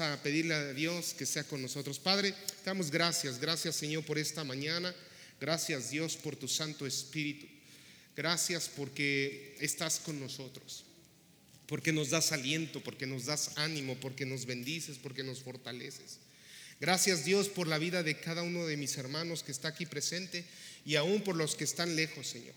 A pedirle a Dios que sea con nosotros. Padre, damos gracias, gracias Señor por esta mañana. Gracias Dios por tu Santo Espíritu. Gracias porque estás con nosotros. Porque nos das aliento, porque nos das ánimo, porque nos bendices, porque nos fortaleces. Gracias Dios por la vida de cada uno de mis hermanos que está aquí presente y aún por los que están lejos, Señor.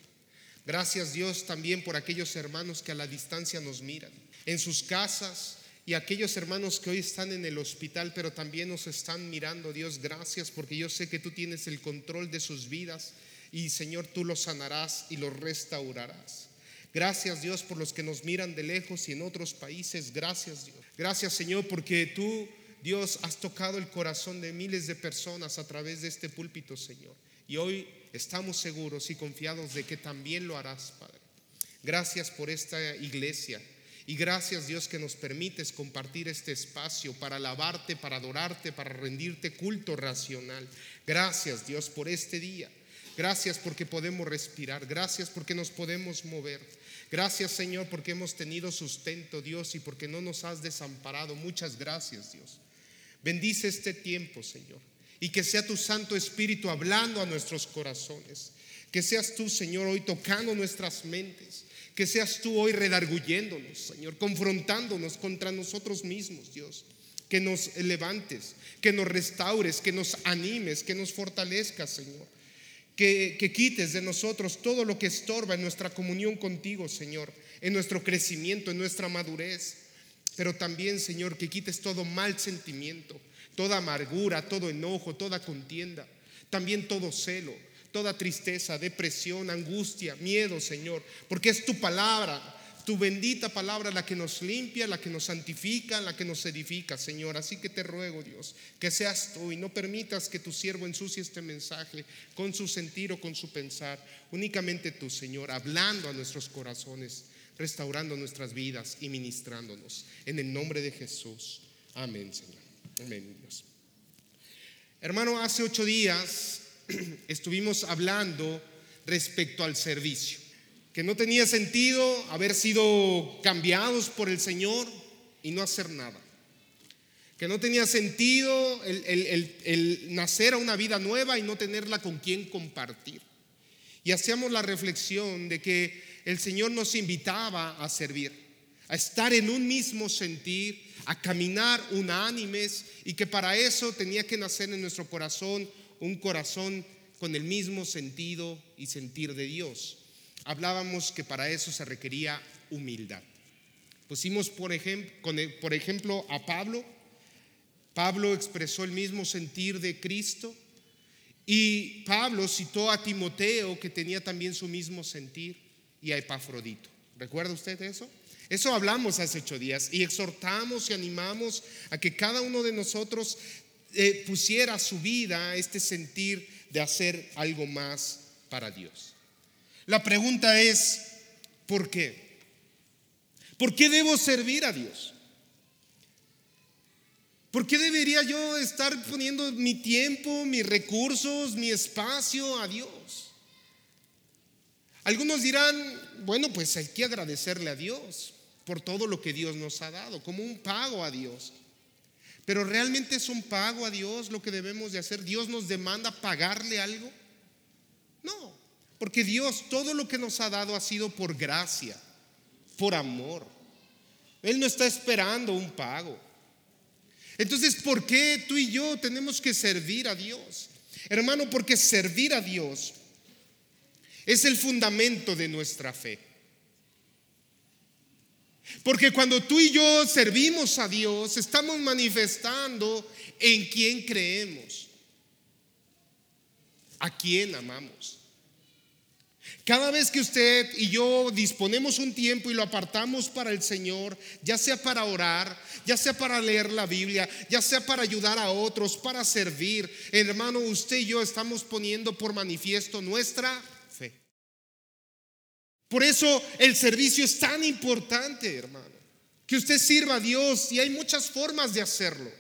Gracias Dios también por aquellos hermanos que a la distancia nos miran, en sus casas, y aquellos hermanos que hoy están en el hospital, pero también nos están mirando, Dios, gracias porque yo sé que tú tienes el control de sus vidas y Señor, tú los sanarás y los restaurarás. Gracias Dios por los que nos miran de lejos y en otros países. Gracias Dios. Gracias Señor porque tú, Dios, has tocado el corazón de miles de personas a través de este púlpito, Señor. Y hoy estamos seguros y confiados de que también lo harás, Padre. Gracias por esta iglesia. Y gracias Dios que nos permites compartir este espacio para alabarte, para adorarte, para rendirte culto racional. Gracias Dios por este día. Gracias porque podemos respirar. Gracias porque nos podemos mover. Gracias Señor porque hemos tenido sustento Dios y porque no nos has desamparado. Muchas gracias Dios. Bendice este tiempo Señor. Y que sea tu Santo Espíritu hablando a nuestros corazones. Que seas tú Señor hoy tocando nuestras mentes que seas tú hoy redarguyéndonos, Señor, confrontándonos contra nosotros mismos, Dios. Que nos levantes, que nos restaures, que nos animes, que nos fortalezcas, Señor. Que, que quites de nosotros todo lo que estorba en nuestra comunión contigo, Señor, en nuestro crecimiento, en nuestra madurez. Pero también, Señor, que quites todo mal sentimiento, toda amargura, todo enojo, toda contienda, también todo celo toda tristeza, depresión, angustia, miedo, Señor, porque es tu palabra, tu bendita palabra la que nos limpia, la que nos santifica, la que nos edifica, Señor. Así que te ruego, Dios, que seas tú y no permitas que tu siervo ensucie este mensaje con su sentir o con su pensar. Únicamente tú, Señor, hablando a nuestros corazones, restaurando nuestras vidas y ministrándonos. En el nombre de Jesús. Amén, Señor. Amén, Dios. Hermano, hace ocho días estuvimos hablando respecto al servicio, que no tenía sentido haber sido cambiados por el Señor y no hacer nada, que no tenía sentido el, nacer a una vida nueva y no tenerla con quien compartir. Y hacíamos la reflexión de que el Señor nos invitaba a servir, a estar en un mismo sentir, a caminar unánimes y que para eso tenía que nacer en nuestro corazón un corazón con el mismo sentido y sentir de Dios. Hablábamos que para eso se requería humildad. Pusimos, por ejemplo, por ejemplo, a Pablo. Pablo expresó el mismo sentir de Cristo. Y Pablo citó a Timoteo, que tenía también su mismo sentir, y a Epafrodito. ¿Recuerda usted eso? Eso hablamos hace ocho días y exhortamos y animamos a que cada uno de nosotros eh, pusiera su vida este sentir de hacer algo más para Dios. La pregunta es, ¿por qué? ¿Por qué debo servir a Dios? ¿Por qué debería yo estar poniendo mi tiempo, mis recursos, mi espacio a Dios? Algunos dirán, bueno, pues hay que agradecerle a Dios por todo lo que Dios nos ha dado, como un pago a Dios. Pero realmente es un pago a Dios lo que debemos de hacer. Dios nos demanda pagarle algo. No, porque Dios todo lo que nos ha dado ha sido por gracia, por amor. Él no está esperando un pago. Entonces, ¿por qué tú y yo tenemos que servir a Dios? Hermano, porque servir a Dios es el fundamento de nuestra fe. Porque cuando tú y yo servimos a Dios, estamos manifestando en quién creemos, a quién amamos. Cada vez que usted y yo disponemos un tiempo y lo apartamos para el Señor, ya sea para orar, ya sea para leer la Biblia, ya sea para ayudar a otros, para servir, hermano, usted y yo estamos poniendo por manifiesto nuestra por eso el servicio es tan importante, hermano. Que usted sirva a Dios y hay muchas formas de hacerlo.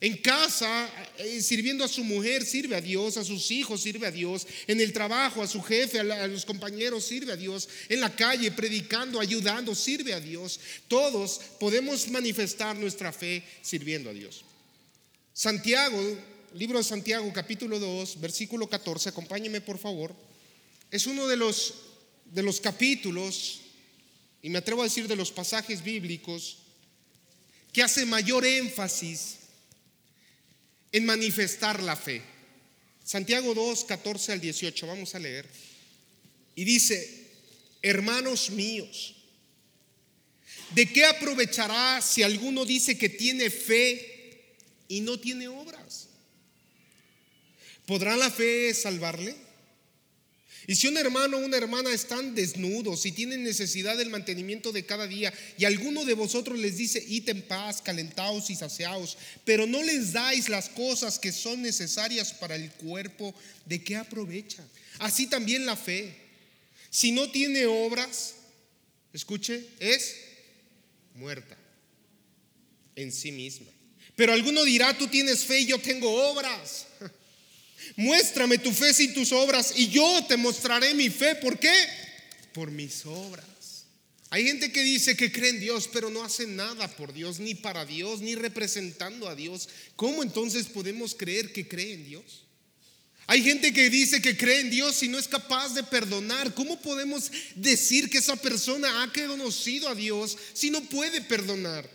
En casa, eh, sirviendo a su mujer, sirve a Dios, a sus hijos, sirve a Dios. En el trabajo, a su jefe, a, los compañeros, sirve a Dios. En la calle, predicando, ayudando, sirve a Dios. Todos podemos manifestar nuestra fe sirviendo a Dios. Santiago, libro de Santiago, capítulo 2, versículo 14, acompáñeme por favor. Es uno de los, de los capítulos, y me atrevo a decir de los pasajes bíblicos, que hace mayor énfasis en manifestar la fe. Santiago 2, 14 al 18, vamos a leer. Y dice, hermanos míos, ¿de qué aprovechará si alguno dice que tiene fe y no tiene obras? ¿Podrá la fe salvarle? Y si un hermano o una hermana están desnudos y tienen necesidad del mantenimiento de cada día, y alguno de vosotros les dice, id paz, calentaos y saciaos, pero no les dais las cosas que son necesarias para el cuerpo, ¿de qué aprovecha? Así también la fe. Si no tiene obras, escuche, es muerta en sí misma. Pero alguno dirá, tú tienes fe y yo tengo obras. Muéstrame tu fe sin tus obras y yo te mostraré mi fe. ¿Por qué? Por mis obras. Hay gente que dice que cree en Dios, pero no hace nada por Dios, ni para Dios, ni representando a Dios. ¿Cómo entonces podemos creer que cree en Dios? Hay gente que dice que cree en Dios y no es capaz de perdonar. ¿Cómo podemos decir que esa persona ha conocido a Dios si no puede perdonar?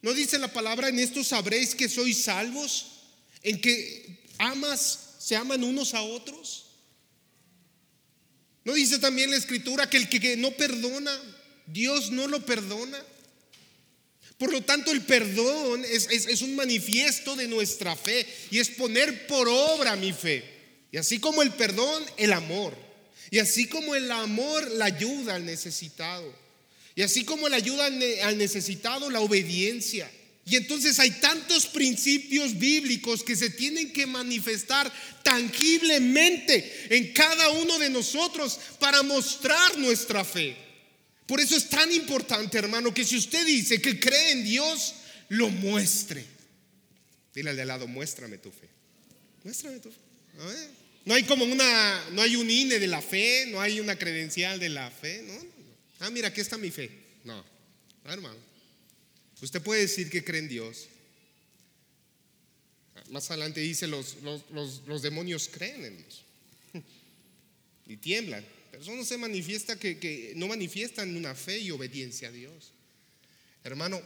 ¿No dice la palabra en esto sabréis que sois salvos? En que amas, se aman unos a otros. ¿No dice también la escritura que el que no perdona, Dios no lo perdona? Por lo tanto, el perdón es, es, un manifiesto de nuestra fe y es poner por obra mi fe. Y así como el perdón, el amor. Y así como el amor, la ayuda al necesitado. Y así como la ayuda al necesitado, la obediencia. Y entonces hay tantos principios bíblicos que se tienen que manifestar tangiblemente en cada uno de nosotros para mostrar nuestra fe. Por eso es tan importante, hermano, que si usted dice que cree en Dios, lo muestre. Dile al de lado, muéstrame tu fe. Muéstrame tu fe. No hay como una, no hay un INE de la fe, no hay una credencial de la fe. No, Ah, mira, aquí está mi fe. No, no hermano. Usted puede decir que cree en Dios. Más adelante dice, los, los, demonios creen en Dios. Y tiemblan. Pero eso no se manifiesta que, que no manifiestan una fe y obediencia a Dios. Hermano,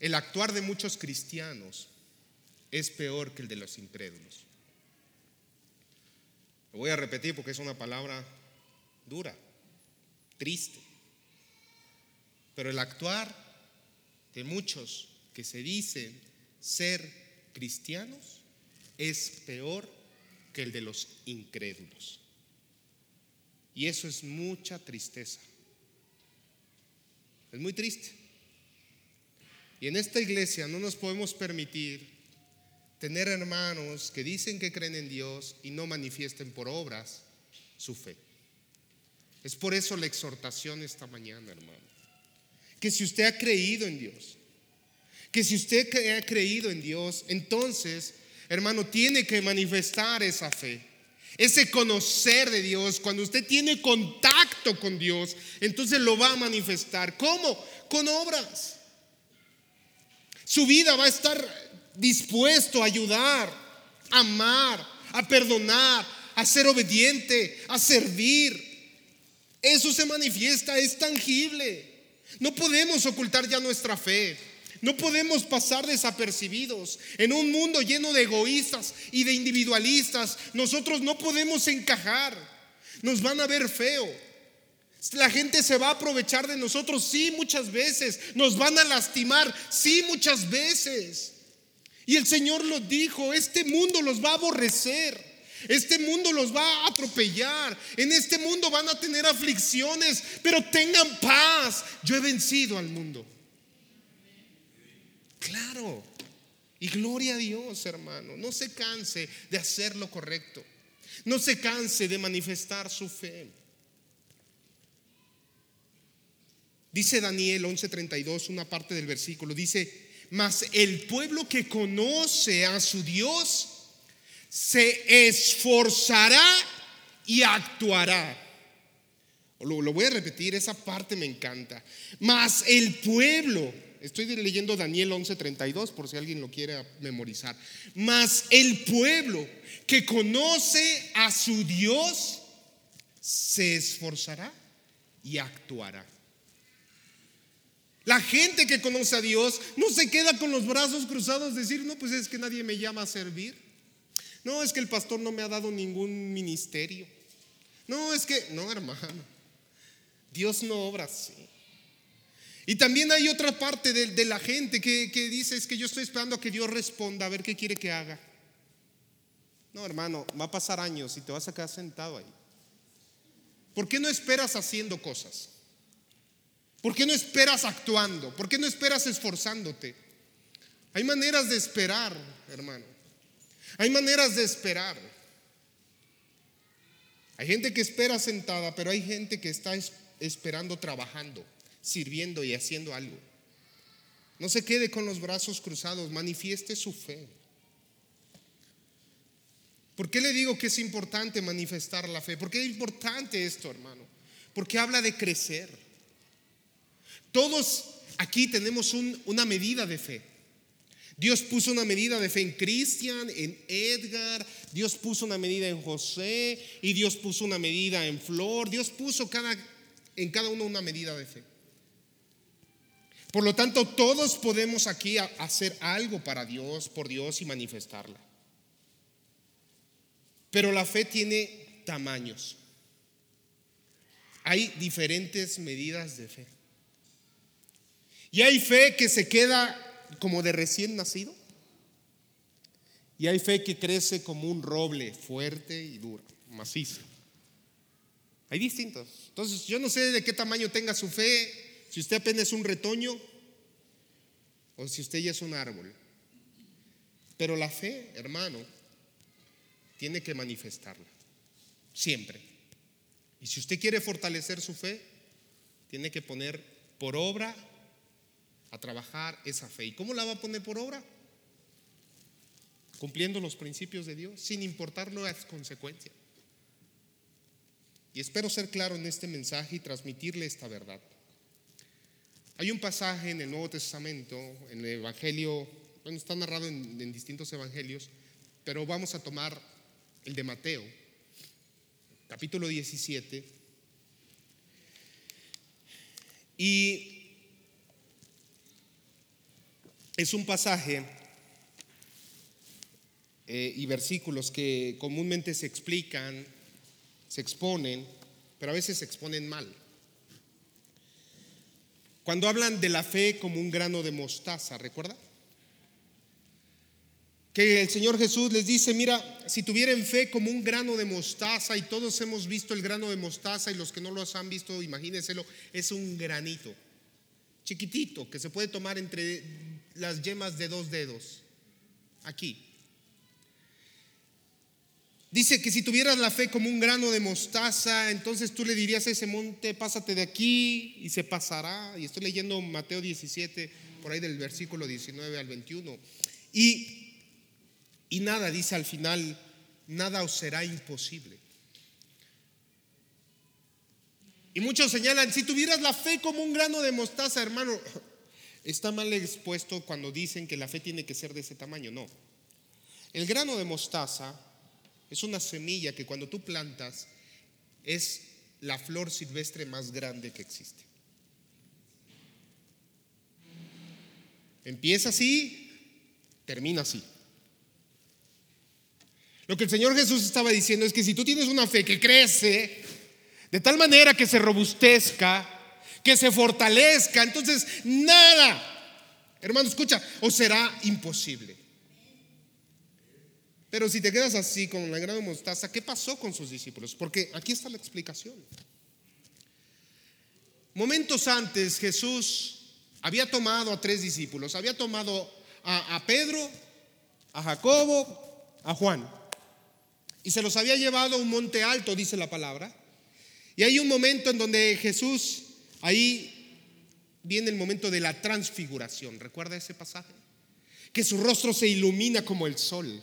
el actuar de muchos cristianos es peor que el de los incrédulos. Lo voy a repetir porque es una palabra dura, triste. Pero el actuar de muchos que se dicen ser cristianos es peor que el de los incrédulos. Y eso es mucha tristeza. Es muy triste. Y en esta iglesia no nos podemos permitir tener hermanos que dicen que creen en Dios y no manifiesten por obras su fe. Es por eso la exhortación esta mañana, hermano que si usted ha creído en Dios, que si usted ha creído en Dios, entonces, hermano, tiene que manifestar esa fe. Ese conocer de Dios, cuando usted tiene contacto con Dios, entonces lo va a manifestar. ¿Cómo? Con obras. Su vida va a estar dispuesto a ayudar, a amar, a perdonar, a ser obediente, a servir. Eso se manifiesta, es tangible. No podemos ocultar ya nuestra fe. No podemos pasar desapercibidos. En un mundo lleno de egoístas y de individualistas, nosotros no podemos encajar. Nos van a ver feo. La gente se va a aprovechar de nosotros, sí, muchas veces. Nos van a lastimar, sí, muchas veces. Y el Señor lo dijo, este mundo los va a aborrecer. Este mundo los va a atropellar. En este mundo van a tener aflicciones, pero tengan paz. Yo he vencido al mundo. Claro. Y gloria a Dios, hermano. No se canse de hacer lo correcto. No se canse de manifestar su fe. Dice Daniel 11:32, una parte del versículo, dice, mas el pueblo que conoce a su Dios se esforzará y actuará. Lo, voy a repetir, esa parte me encanta. Mas el pueblo, estoy leyendo Daniel 11:32 por si alguien lo quiere memorizar. Mas el pueblo que conoce a su Dios se esforzará y actuará. La gente que conoce a Dios no se queda con los brazos cruzados, decir, no, pues es que nadie me llama a servir. No, es que el pastor no me ha dado ningún ministerio. No, es que, no, hermano, Dios no obra así. Y también hay otra parte de, la gente que, que dice, es que yo estoy esperando a que Dios responda, a ver qué quiere que haga. No, hermano, va a pasar años y te vas a quedar sentado ahí. ¿Por qué no esperas haciendo cosas? ¿Por qué no esperas actuando? ¿Por qué no esperas esforzándote? Hay maneras de esperar, hermano. Hay maneras de esperar. Hay gente que espera sentada, pero hay gente que está esperando trabajando, sirviendo y haciendo algo. No se quede con los brazos cruzados, manifieste su fe. ¿Por qué le digo que es importante manifestar la fe? ¿Por qué es importante esto, hermano? Porque habla de crecer. Todos aquí tenemos una medida de fe. Dios puso una medida de fe en Cristian, en Edgar, Dios puso una medida en José y Dios puso una medida en Flor. Dios puso cada, en cada uno una medida de fe. Por lo tanto, todos podemos aquí hacer algo para Dios, por Dios y manifestarla. Pero la fe tiene tamaños. Hay diferentes medidas de fe. Y hay fe que se queda como de recién nacido. Y hay fe que crece como un roble fuerte y duro, macizo. Hay distintos. Entonces, yo no sé de qué tamaño tenga su fe, si usted apenas es un retoño o si usted ya es un árbol. Pero la fe, hermano, tiene que manifestarla. Siempre. Y si usted quiere fortalecer su fe, tiene que poner por obra a trabajar esa fe. ¿Y cómo la va a poner por obra? Cumpliendo los principios de Dios, sin importar las consecuencias. Y espero ser claro en este mensaje y transmitirle esta verdad. Hay un pasaje en el Nuevo Testamento, en el Evangelio, bueno, está narrado en, en distintos evangelios, pero vamos a tomar el de Mateo, capítulo 17. Y es un pasaje eh, y versículos que comúnmente se explican, se exponen, pero a veces se exponen mal. Cuando hablan de la fe como un grano de mostaza, ¿recuerda? Que el Señor Jesús les dice, mira, si tuvieran fe como un grano de mostaza, y todos hemos visto el grano de mostaza, y los que no los han visto, imagínenselo, es un granito, chiquitito, que se puede tomar entre las yemas de dos dedos. Aquí. Dice que si tuvieras la fe como un grano de mostaza, entonces tú le dirías a ese monte, pásate de aquí y se pasará. Y estoy leyendo Mateo 17, por ahí del versículo 19 al 21. Y, y nada, dice al final, nada os será imposible. Y muchos señalan, si tuvieras la fe como un grano de mostaza, hermano, está mal expuesto cuando dicen que la fe tiene que ser de ese tamaño. No. El grano de mostaza es una semilla que cuando tú plantas es la flor silvestre más grande que existe. Empieza así, termina así. Lo que el Señor Jesús estaba diciendo es que si tú tienes una fe que crece de tal manera que se robustezca, que se fortalezca. Entonces, nada, hermano, escucha, o será imposible. Pero si te quedas así con la gran mostaza, ¿qué pasó con sus discípulos? Porque aquí está la explicación. Momentos antes Jesús había tomado a tres discípulos, había tomado a, a Pedro, a Jacobo, a Juan, y se los había llevado a un monte alto, dice la palabra. Y hay un momento en donde Jesús ahí viene el momento de la transfiguración. ¿Recuerda ese pasaje? Que su rostro se ilumina como el sol.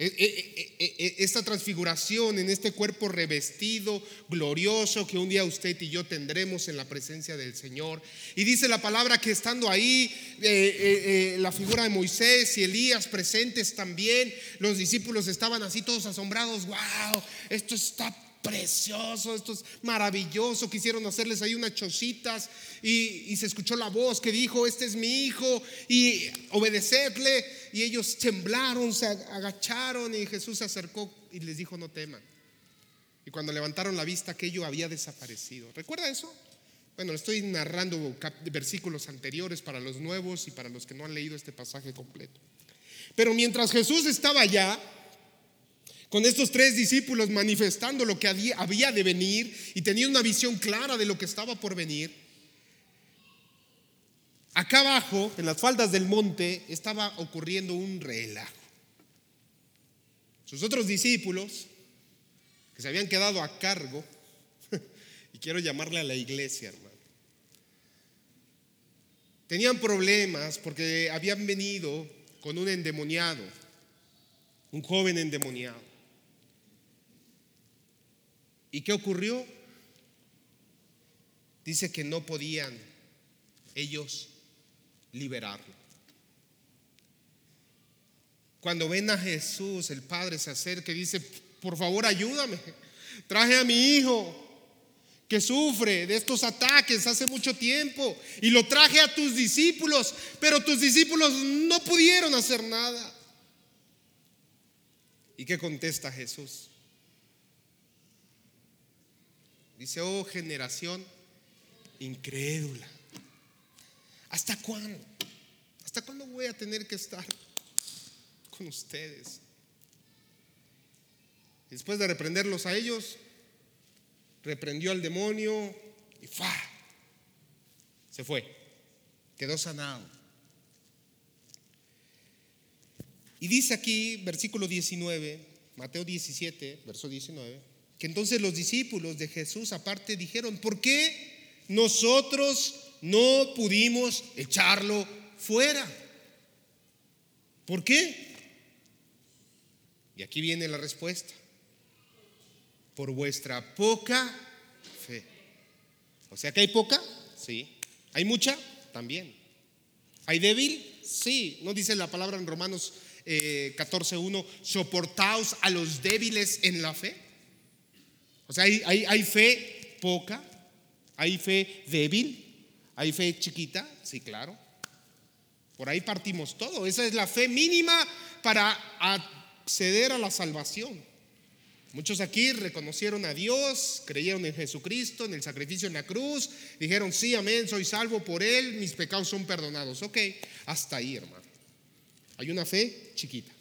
E, e, e, esta transfiguración en este cuerpo revestido, glorioso, que un día usted y yo tendremos en la presencia del Señor. Y dice la palabra que estando ahí, eh, eh, eh, la figura de Moisés y Elías presentes también, los discípulos estaban así todos asombrados, wow, esto está precioso, esto es maravilloso. Quisieron hacerles ahí unas chocitas y, se escuchó la voz que dijo, este es mi hijo y obedecedle. Y ellos temblaron, se agacharon y Jesús se acercó y les dijo, no teman. Y cuando levantaron la vista, aquello había desaparecido. ¿Recuerda eso? Bueno, estoy narrando versículos anteriores para los nuevos y para los que no han leído este pasaje completo. Pero mientras Jesús estaba allá, con estos tres discípulos manifestando lo que había de venir y teniendo una visión clara de lo que estaba por venir, acá abajo, en las faldas del monte, estaba ocurriendo un relajo. Sus otros discípulos, que se habían quedado a cargo, y quiero llamarle a la iglesia, hermano, tenían problemas porque habían venido con un endemoniado, un joven endemoniado. ¿Y qué ocurrió? Dice que no podían ellos liberarlo. Cuando ven a Jesús, el Padre se acerca y dice, por favor ayúdame. Traje a mi hijo que sufre de estos ataques hace mucho tiempo y lo traje a tus discípulos, pero tus discípulos no pudieron hacer nada. ¿Y qué contesta Jesús? Dice, oh generación incrédula. ¿Hasta cuándo? ¿Hasta cuándo voy a tener que estar con ustedes? Después de reprenderlos a ellos, reprendió al demonio y ¡fa! Se fue. Quedó sanado. Y dice aquí, versículo 19, Mateo 17, verso 19 que entonces los discípulos de Jesús aparte dijeron, ¿por qué nosotros no pudimos echarlo fuera? ¿Por qué? Y aquí viene la respuesta. Por vuestra poca fe. O sea que hay poca, sí. ¿Hay mucha? También. ¿Hay débil? Sí. ¿No dice la palabra en Romanos 14.1, eh, soportaos a los débiles en la fe? O sea, hay, fe poca, hay fe débil, hay fe chiquita, sí, claro. Por ahí partimos todo. Esa es la fe mínima para acceder a la salvación. Muchos aquí reconocieron a Dios, creyeron en Jesucristo, en el sacrificio en la cruz, dijeron, sí, amén, soy salvo por Él, mis pecados son perdonados. Ok, hasta ahí, hermano. Hay una fe chiquita.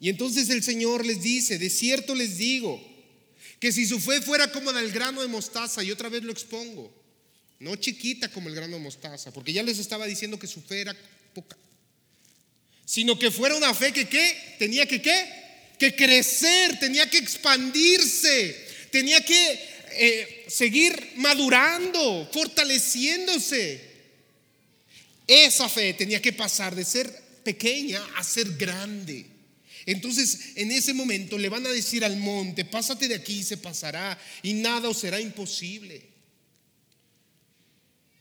Y entonces el Señor les dice, de cierto les digo, que si su fe fuera como el grano de mostaza, y otra vez lo expongo, no chiquita como el grano de mostaza, porque ya les estaba diciendo que su fe era poca, sino que fuera una fe que qué, tenía que qué, que crecer, tenía que expandirse, tenía que eh, seguir madurando, fortaleciéndose. Esa fe tenía que pasar de ser pequeña a ser grande. Entonces, en ese momento le van a decir al monte, pásate de aquí y se pasará, y nada os será imposible.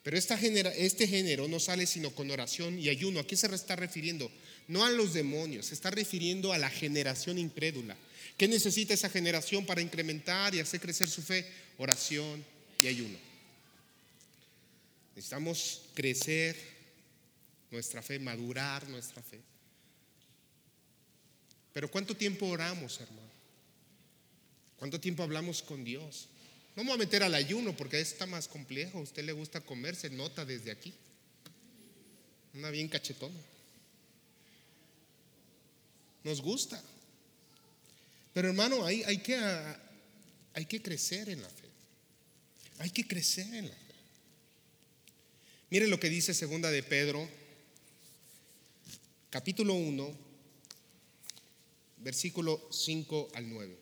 Pero este género no sale sino con oración y ayuno. ¿A qué se está refiriendo? No a los demonios, se está refiriendo a la generación incrédula. ¿Qué necesita esa generación para incrementar y hacer crecer su fe? Oración y ayuno. Necesitamos crecer nuestra fe, madurar nuestra fe. Pero ¿cuánto tiempo oramos, hermano? ¿Cuánto tiempo hablamos con Dios? No me voy a meter al ayuno porque está más complejo. A usted le gusta comerse nota desde aquí. Una bien cachetona. Nos gusta. Pero hermano, hay, que, hay que crecer en la fe. Hay que crecer en la fe. Mire lo que dice segunda de Pedro, capítulo 1, versículo 5 al 9.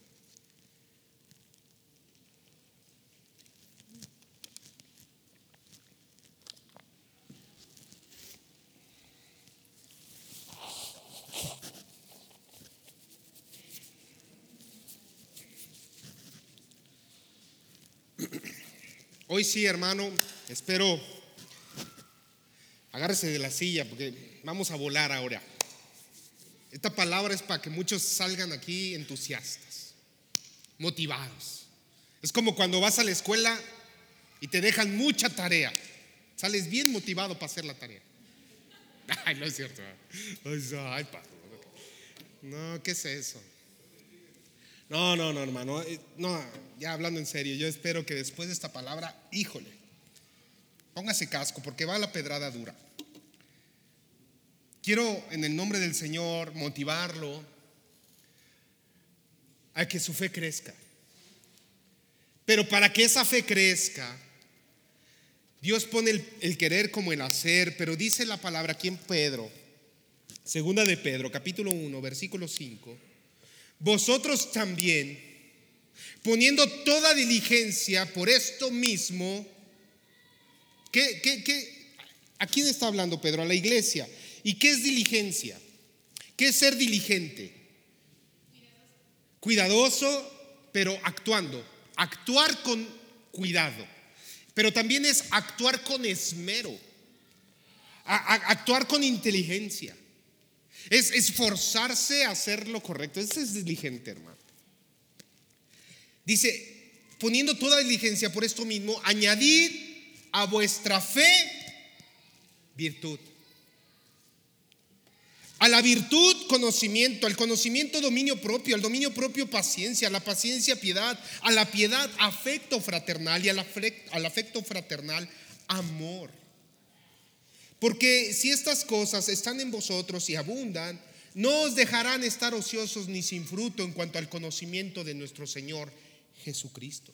Hoy sí, hermano, espero agárrese de la silla porque vamos a volar ahora. Esta palabra es para que muchos salgan aquí entusiastas, motivados. Es como cuando vas a la escuela y te dejan mucha tarea. Sales bien motivado para hacer la tarea. Ay, no es cierto. Ay, no, ¿qué es eso? No, no, no, hermano. Eh, no, ya hablando en serio, yo espero que después de esta palabra, híjole, póngase casco porque va la pedrada dura. Quiero en el nombre del Señor motivarlo a que su fe crezca. Pero para que esa fe crezca, Dios pone el, querer como el hacer, pero dice la palabra aquí en Pedro, segunda de Pedro, capítulo 1, versículo 5, vosotros también, poniendo toda diligencia por esto mismo, ¿qué, a quién está hablando Pedro? A la iglesia. ¿Y qué es diligencia? ¿Qué es ser diligente? Cuidadoso, pero actuando. Actuar con cuidado. Pero también es actuar con esmero, actuar con inteligencia. Es esforzarse a hacer lo correcto. Ese es diligente, hermano. Dice, poniendo toda diligencia por esto mismo, añadid a vuestra fe virtud. A la virtud, conocimiento, al conocimiento, dominio propio, al dominio propio, paciencia, a la paciencia, piedad, a la piedad, afecto fraternal y al afecto, afecto fraternal, amor. Porque si estas cosas están en vosotros y abundan, no os dejarán estar ociosos ni sin fruto en cuanto al conocimiento de nuestro Señor Jesucristo.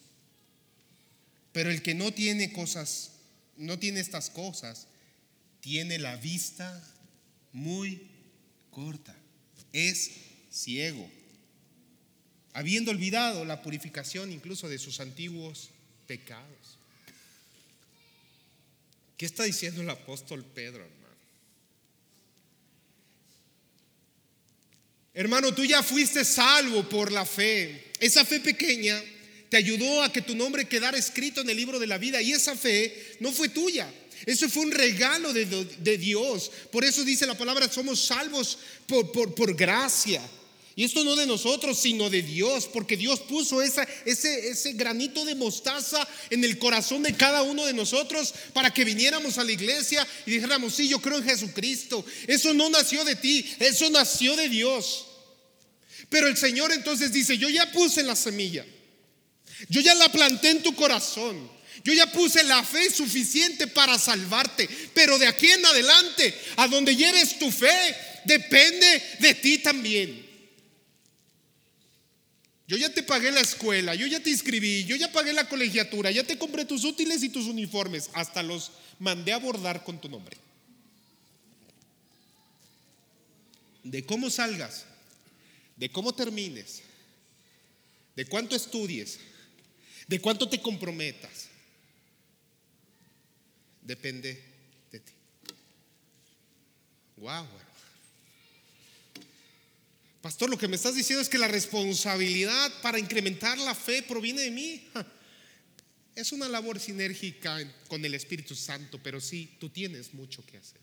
Pero el que no tiene cosas, no tiene estas cosas, tiene la vista muy es ciego, habiendo olvidado la purificación incluso de sus antiguos pecados. ¿Qué está diciendo el apóstol Pedro, hermano? Hermano, tú ya fuiste salvo por la fe. Esa fe pequeña te ayudó a que tu nombre quedara escrito en el libro de la vida y esa fe no fue tuya. Eso fue un regalo de, Dios. Por eso dice la palabra, somos salvos por, por, gracia. Y esto no de nosotros, sino de Dios, porque Dios puso ese, ese granito de mostaza en el corazón de cada uno de nosotros para que viniéramos a la iglesia y dijéramos, sí, yo creo en Jesucristo. Eso no nació de ti, eso nació de Dios. Pero el Señor entonces dice, yo ya puse la semilla, yo ya la planté en tu corazón. Yo ya puse la fe suficiente para salvarte, pero de aquí en adelante, a donde lleves tu fe, depende de ti también. Yo ya te pagué la escuela, yo ya te inscribí, yo ya pagué la colegiatura, ya te compré tus útiles y tus uniformes, hasta los mandé a bordar con tu nombre. De cómo salgas, de cómo termines, de cuánto estudies, de cuánto te comprometas, depende de ti. Wow. Pastor, lo que me estás diciendo es que la responsabilidad para incrementar la fe proviene de mí. Es una labor sinérgica con el Espíritu Santo, pero sí, tú tienes mucho que hacer.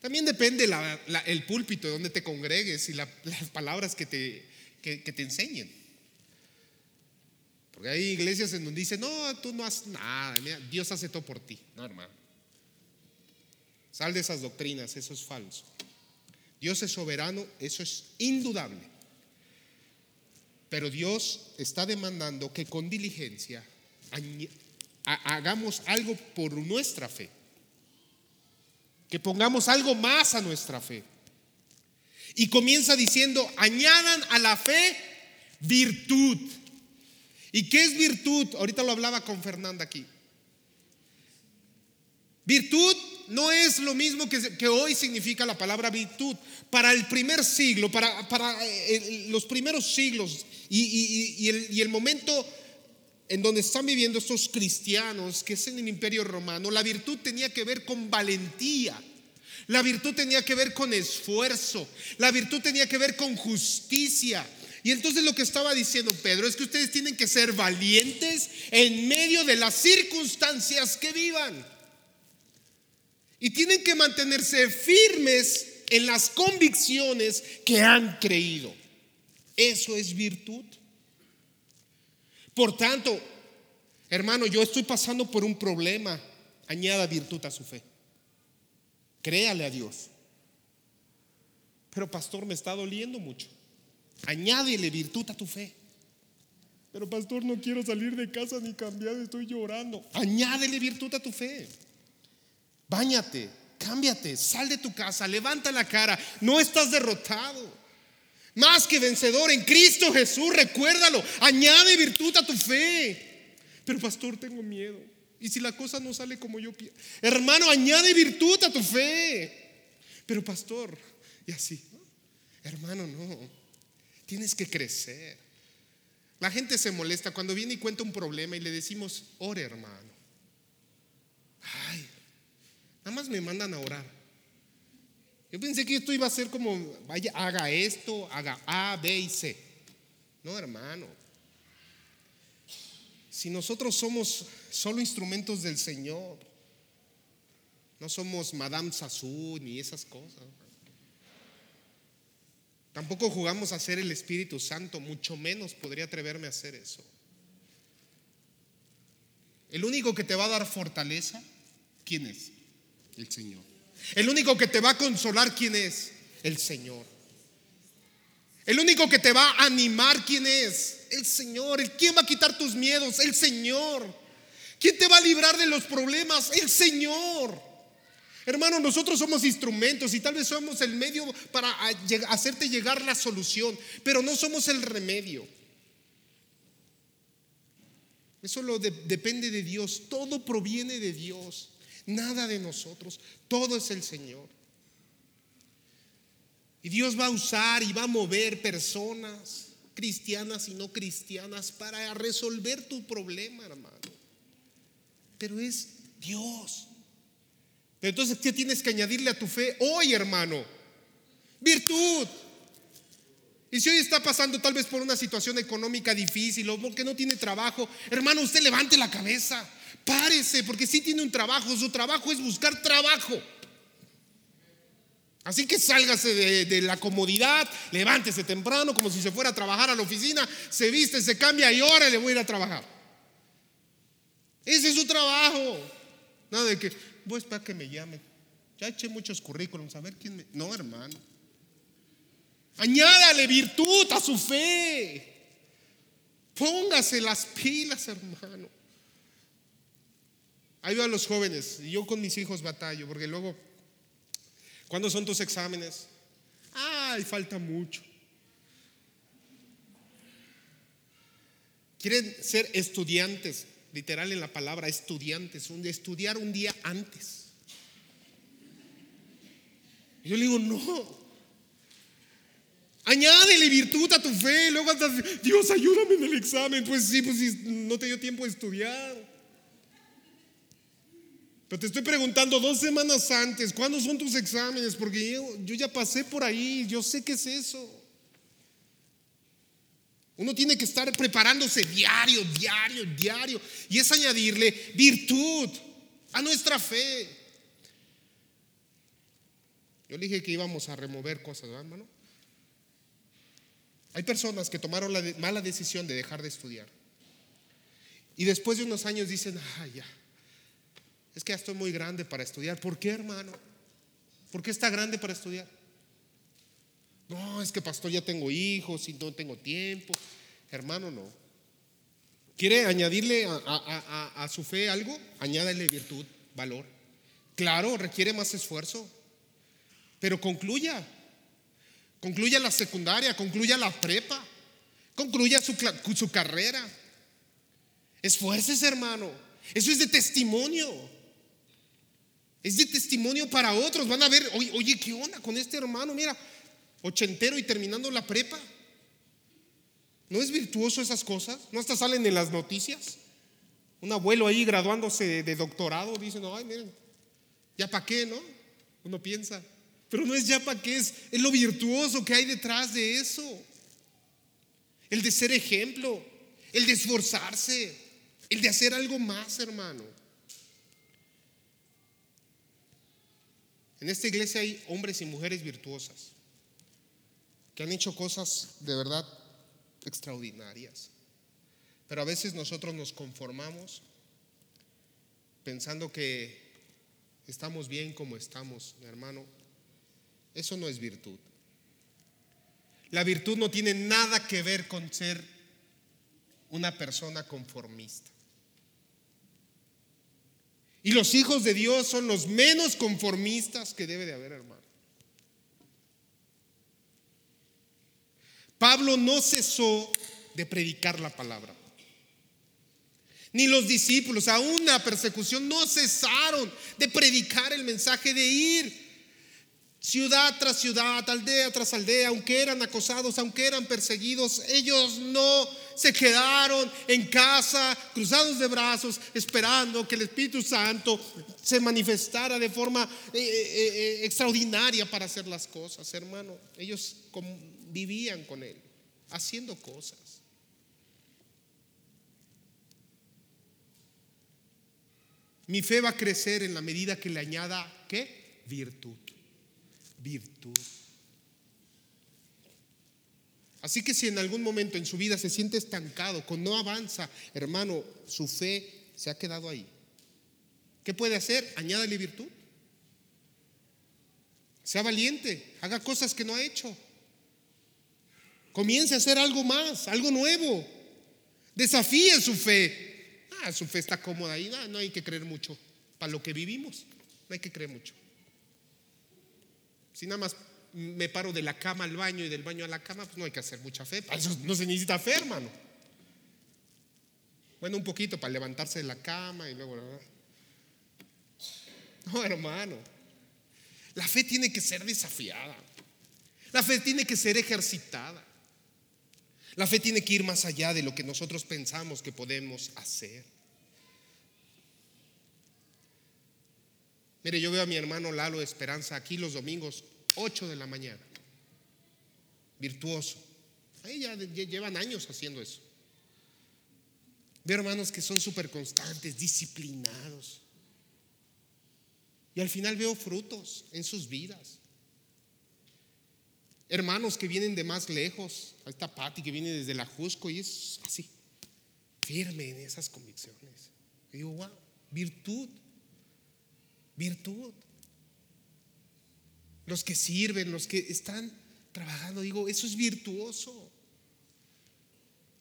También depende el púlpito de donde te congregues y las palabras que te, que te enseñen. Hay iglesias en donde dicen, no, tú no haces nada, Dios hace todo por ti. No, hermano. Sal de esas doctrinas, eso es falso. Dios es soberano, eso es indudable. Pero Dios está demandando que con diligencia hagamos algo por nuestra fe. Que pongamos algo más a nuestra fe. Y comienza diciendo, añadan a la fe virtud. ¿Y qué es virtud? Ahorita lo hablaba con Fernanda aquí. Virtud no es lo mismo que, hoy significa la palabra virtud. Para el primer siglo, para, para eh, los primeros siglos y, el, y el momento en donde están viviendo estos cristianos, que es en el imperio romano, la virtud tenía que ver con valentía. La virtud tenía que ver con esfuerzo. La virtud tenía que ver con justicia. Y entonces lo que estaba diciendo Pedro es que ustedes tienen que ser valientes en medio de las circunstancias que vivan. Y tienen que mantenerse firmes en las convicciones que han creído. Eso es virtud. Por tanto, hermano, yo estoy pasando por un problema. Añada virtud a su fe. Créale a Dios. Pero pastor, me está doliendo mucho. Añádele virtud a tu fe. Pero pastor, no quiero salir de casa ni cambiar, estoy llorando. Añádele virtud a tu fe. Báñate, cámbiate, sal de tu casa, levanta la cara. No estás derrotado. Más que vencedor en Cristo Jesús, recuérdalo. Añade virtud a tu fe. Pero pastor, tengo miedo. Y si la cosa no sale como yo quiero. Hermano, añade virtud a tu fe. Pero pastor, y así. Hermano, no. Tienes que crecer. La gente se molesta cuando viene y cuenta un problema y le decimos, ore hermano. Ay, nada más me mandan a orar. Yo pensé que esto iba a ser como, vaya, haga esto, haga A, B y C. No, hermano. Si nosotros somos solo instrumentos del Señor, no somos Madame Sassou ni esas cosas. Tampoco jugamos a ser el Espíritu Santo, mucho menos podría atreverme a hacer eso. El único que te va a dar fortaleza, ¿quién es? El Señor. El único que te va a consolar, ¿quién es? El Señor. El único que te va a animar, ¿quién es? El Señor. ¿Quién va a quitar tus miedos? El Señor. ¿Quién te va a librar de los problemas? El Señor. Hermano, nosotros somos instrumentos y tal vez somos el medio para hacerte llegar la solución, pero no somos el remedio. Eso lo depende de Dios, todo proviene de Dios, nada de nosotros, todo es el Señor. Y Dios va a usar y va a mover personas cristianas y no cristianas para resolver tu problema, hermano. Pero es Dios. Entonces, ¿qué tienes que añadirle a tu fe hoy, hermano? Virtud. Y si hoy está pasando tal vez por una situación económica difícil o porque no tiene trabajo, hermano, usted levante la cabeza, párese, porque si tiene un trabajo, su trabajo es buscar trabajo. Así que sálgase de, de, la comodidad, levántese temprano como si se fuera a trabajar a la oficina, se viste, se cambia y ahora le voy a ir a trabajar. Ese es su trabajo. Nada de que, pues para que me llamen. Ya eché muchos currículums, a ver quién me... No, hermano. Añádale virtud a su fe. Póngase las pilas, hermano. Ahí a los jóvenes. Y yo con mis hijos batallo, porque luego, ¿cuándo son tus exámenes? Ay, falta mucho. Quieren ser estudiantes literal en la palabra, estudiantes, un, estudiar un día antes. yo le digo, no. Añádele virtud a tu fe. Luego andas, Dios, ayúdame en el examen. Pues sí, pues sí, no te dio tiempo de estudiar. Pero te estoy preguntando dos semanas antes, ¿cuándo son tus exámenes? Porque yo, yo ya pasé por ahí, yo sé qué es eso. Uno tiene que estar preparándose diario, diario, diario. Y es añadirle virtud a nuestra fe. Yo dije que íbamos a remover cosas, ¿verdad, hermano? Hay personas que tomaron la mala decisión de dejar de estudiar. Y después de unos años dicen, ah, ya, es que ya estoy muy grande para estudiar. ¿Por qué, hermano? ¿Por qué está grande para estudiar? No, es que pastor, ya tengo hijos y no tengo tiempo. Hermano, no. ¿Quiere añadirle a, su fe algo? Añádale virtud, valor. Claro, requiere más esfuerzo, pero concluya. Concluya la secundaria, concluya la prepa, concluya su, carrera. Esfuerces, hermano. Eso es de testimonio. Es de testimonio para otros. Van a ver, oye, oye, ¿qué onda con este hermano? Mira, ochentero y terminando la prepa. ¿No es virtuoso esas cosas? ¿No hasta salen en las noticias? Un abuelo ahí graduándose de doctorado dice, no, ay, miren, ya para qué, ¿no? Uno piensa, pero no es ya para qué, es, es lo virtuoso que hay detrás de eso. el de ser ejemplo, el de esforzarse, el de hacer algo más, hermano. En esta iglesia hay hombres y mujeres virtuosas que han hecho cosas de verdad extraordinarias. Pero a veces nosotros nos conformamos pensando que estamos bien como estamos, hermano. Eso no es virtud. La virtud no tiene nada que ver con ser una persona conformista. Y los hijos de Dios son los menos conformistas que debe de haber, hermano. Pablo no cesó de predicar la palabra. Ni los discípulos, aún la persecución, no cesaron de predicar el mensaje de ir ciudad tras ciudad, aldea tras aldea, aunque eran acosados, aunque eran perseguidos, ellos no se quedaron en casa, cruzados de brazos, esperando que el Espíritu Santo se manifestara de forma eh, eh, eh, extraordinaria para hacer las cosas, hermano. Ellos vivían con Él, haciendo cosas. Mi fe va a crecer en la medida que le añada, ¿qué? Virtud. Virtud. Así que si en algún momento en su vida se siente estancado, con no avanza, hermano, su fe se ha quedado ahí. ¿Qué puede hacer? Añádale virtud. Sea valiente, haga cosas que no ha hecho. Comience a hacer algo más, algo nuevo. Desafíe su fe. Ah, su fe está cómoda ahí, no, no hay que creer mucho. Para lo que vivimos, no hay que creer mucho. Si nada más me paro de la cama al baño y del baño a la cama, pues no hay que hacer mucha fe. eso no se necesita fe, hermano. Bueno, un poquito para levantarse de la cama y luego... No, hermano. La fe tiene que ser desafiada. La fe tiene que ser ejercitada. La fe tiene que ir más allá de lo que nosotros pensamos que podemos hacer. Mire, yo veo a mi hermano Lalo Esperanza aquí los domingos, 8 de la mañana. Virtuoso. Ahí ya llevan años haciendo eso. Veo hermanos que son súper constantes, disciplinados. Y al final veo frutos en sus vidas. Hermanos que vienen de más lejos. Ahí está Patti que viene desde la Jusco y es así, firme en esas convicciones. Y digo, wow, virtud, virtud. Los que sirven, los que están trabajando, digo, eso es virtuoso.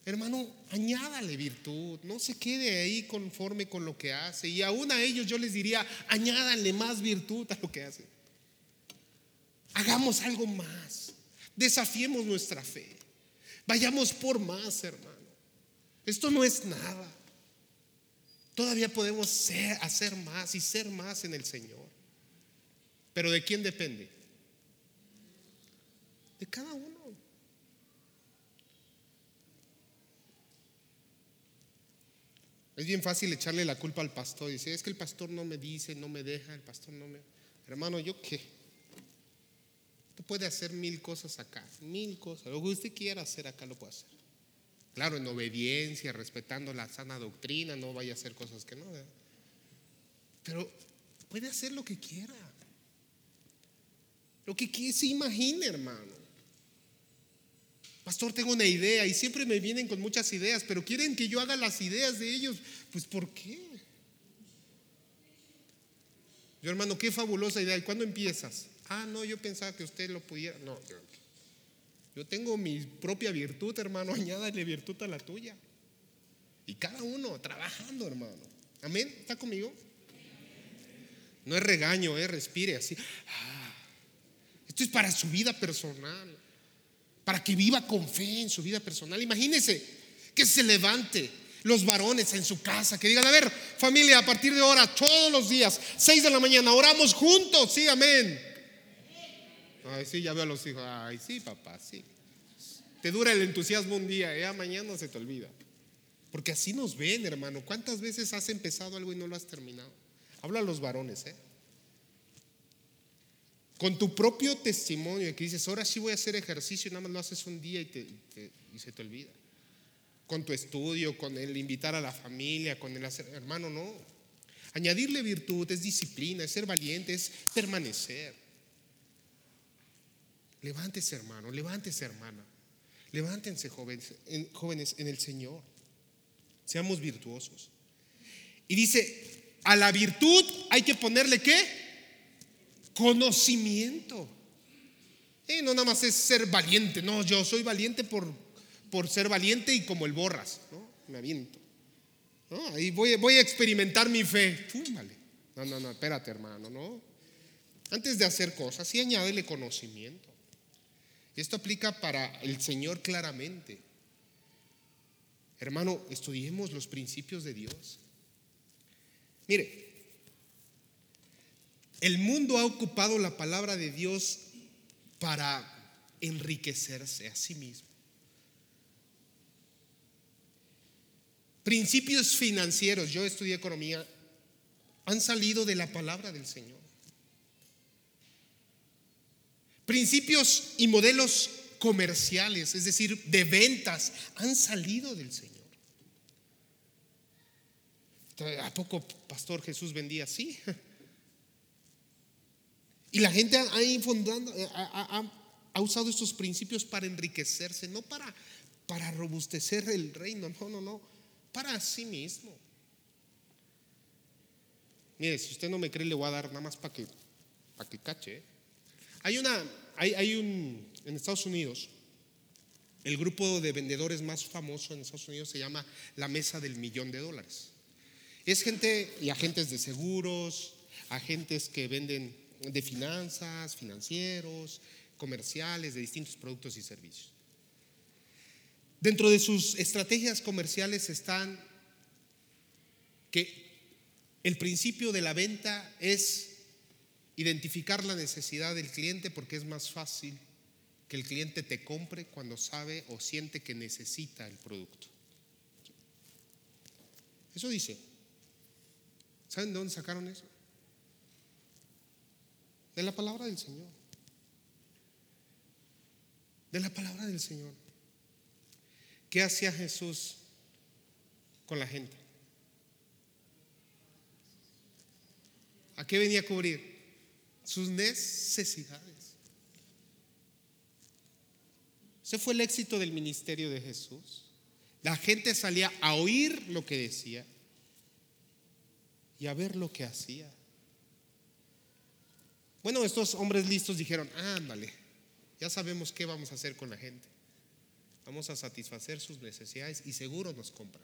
Hermano, añádale virtud, no se quede ahí conforme con lo que hace. Y aún a ellos yo les diría, añádanle más virtud a lo que hace. Hagamos algo más. Desafiemos nuestra fe. Vayamos por más, hermano. Esto no es nada. Todavía podemos ser, hacer más y ser más en el Señor. Pero ¿de quién depende? De cada uno. Es bien fácil echarle la culpa al pastor. Dice, es que el pastor no me dice, no me deja, el pastor no me... Hermano, ¿yo qué? Usted puede hacer mil cosas acá, mil cosas. Lo que usted quiera hacer acá lo puede hacer. Claro, en obediencia, respetando la sana doctrina, no vaya a hacer cosas que no. Pero puede hacer lo que quiera. Lo que se imagine, hermano. Pastor, tengo una idea y siempre me vienen con muchas ideas, pero quieren que yo haga las ideas de ellos. Pues ¿por qué? Yo hermano, qué fabulosa idea. ¿Y cuándo empiezas? Ah, no, yo pensaba que usted lo pudiera. No, yo, tengo mi propia virtud, hermano. Añádale virtud a la tuya. Y cada uno trabajando, hermano. Amén. ¿Está conmigo? No es regaño, eh, respire así. Ah, esto es para su vida personal. Para que viva con fe en su vida personal. Imagínese que se levante los varones en su casa, que digan, a ver, familia, a partir de ahora, todos los días, 6 de la mañana, oramos juntos, sí, amén. Ay, sí, ya veo a los hijos. Ay, sí, papá, sí. Te dura el entusiasmo un día, ya mañana se te olvida. Porque así nos ven, hermano. ¿Cuántas veces has empezado algo y no lo has terminado? Habla a los varones, ¿eh? con tu propio testimonio, que dices, ahora sí voy a hacer ejercicio, nada más lo haces un día y, y se te olvida. Con tu estudio, con el invitar a la familia, con el hacer, hermano, no. Añadirle virtud es disciplina, es ser valiente, es permanecer. Levántese, hermano, levántese, hermana. Levántense, jóvenes en, jóvenes, en el Señor. Seamos virtuosos. Y dice, a la virtud hay que ponerle qué? Conocimiento. No nada más es ser valiente, no, yo soy valiente por, por ser valiente y como el borras, ¿no? Me aviento. Ahí voy, voy a experimentar mi fe. No, no, no, espérate, hermano, ¿no? Antes de hacer cosas, sí añádele conocimiento. Esto aplica para el Señor claramente. Hermano, estudiemos los principios de Dios. Mire, el mundo ha ocupado la palabra de Dios para enriquecerse a sí mismo. Principios financieros, yo estudié economía, han salido de la palabra del Señor. Principios y modelos comerciales, es decir, de ventas, han salido del Señor. ¿A poco Pastor Jesús vendía así? Y la gente ha, ha, usado estos principios para enriquecerse, no para, para robustecer el reino, no, no, no, para sí mismo. Mire, si usted no me cree, le voy a dar nada más para que, para que cache. ¿eh? Hay una, hay, un, en Estados Unidos, el grupo de vendedores más famoso en Estados Unidos se llama la Mesa del Millón de Dólares. Es gente y agentes de seguros, agentes que venden de finanzas, financieros, comerciales, de distintos productos y servicios. Dentro de sus estrategias comerciales están que el principio de la venta es identificar la necesidad del cliente porque es más fácil que el cliente te compre cuando sabe o siente que necesita el producto. Eso dice. ¿Saben de dónde sacaron eso? De la palabra del Señor. De la palabra del Señor. ¿Qué hacía Jesús con la gente? ¿A qué venía a cubrir? Sus necesidades. Ese fue el éxito del ministerio de Jesús. La gente salía a oír lo que decía y a ver lo que hacía. Bueno, estos hombres listos dijeron, ándale, ya sabemos qué vamos a hacer con la gente. Vamos a satisfacer sus necesidades y seguro nos compran.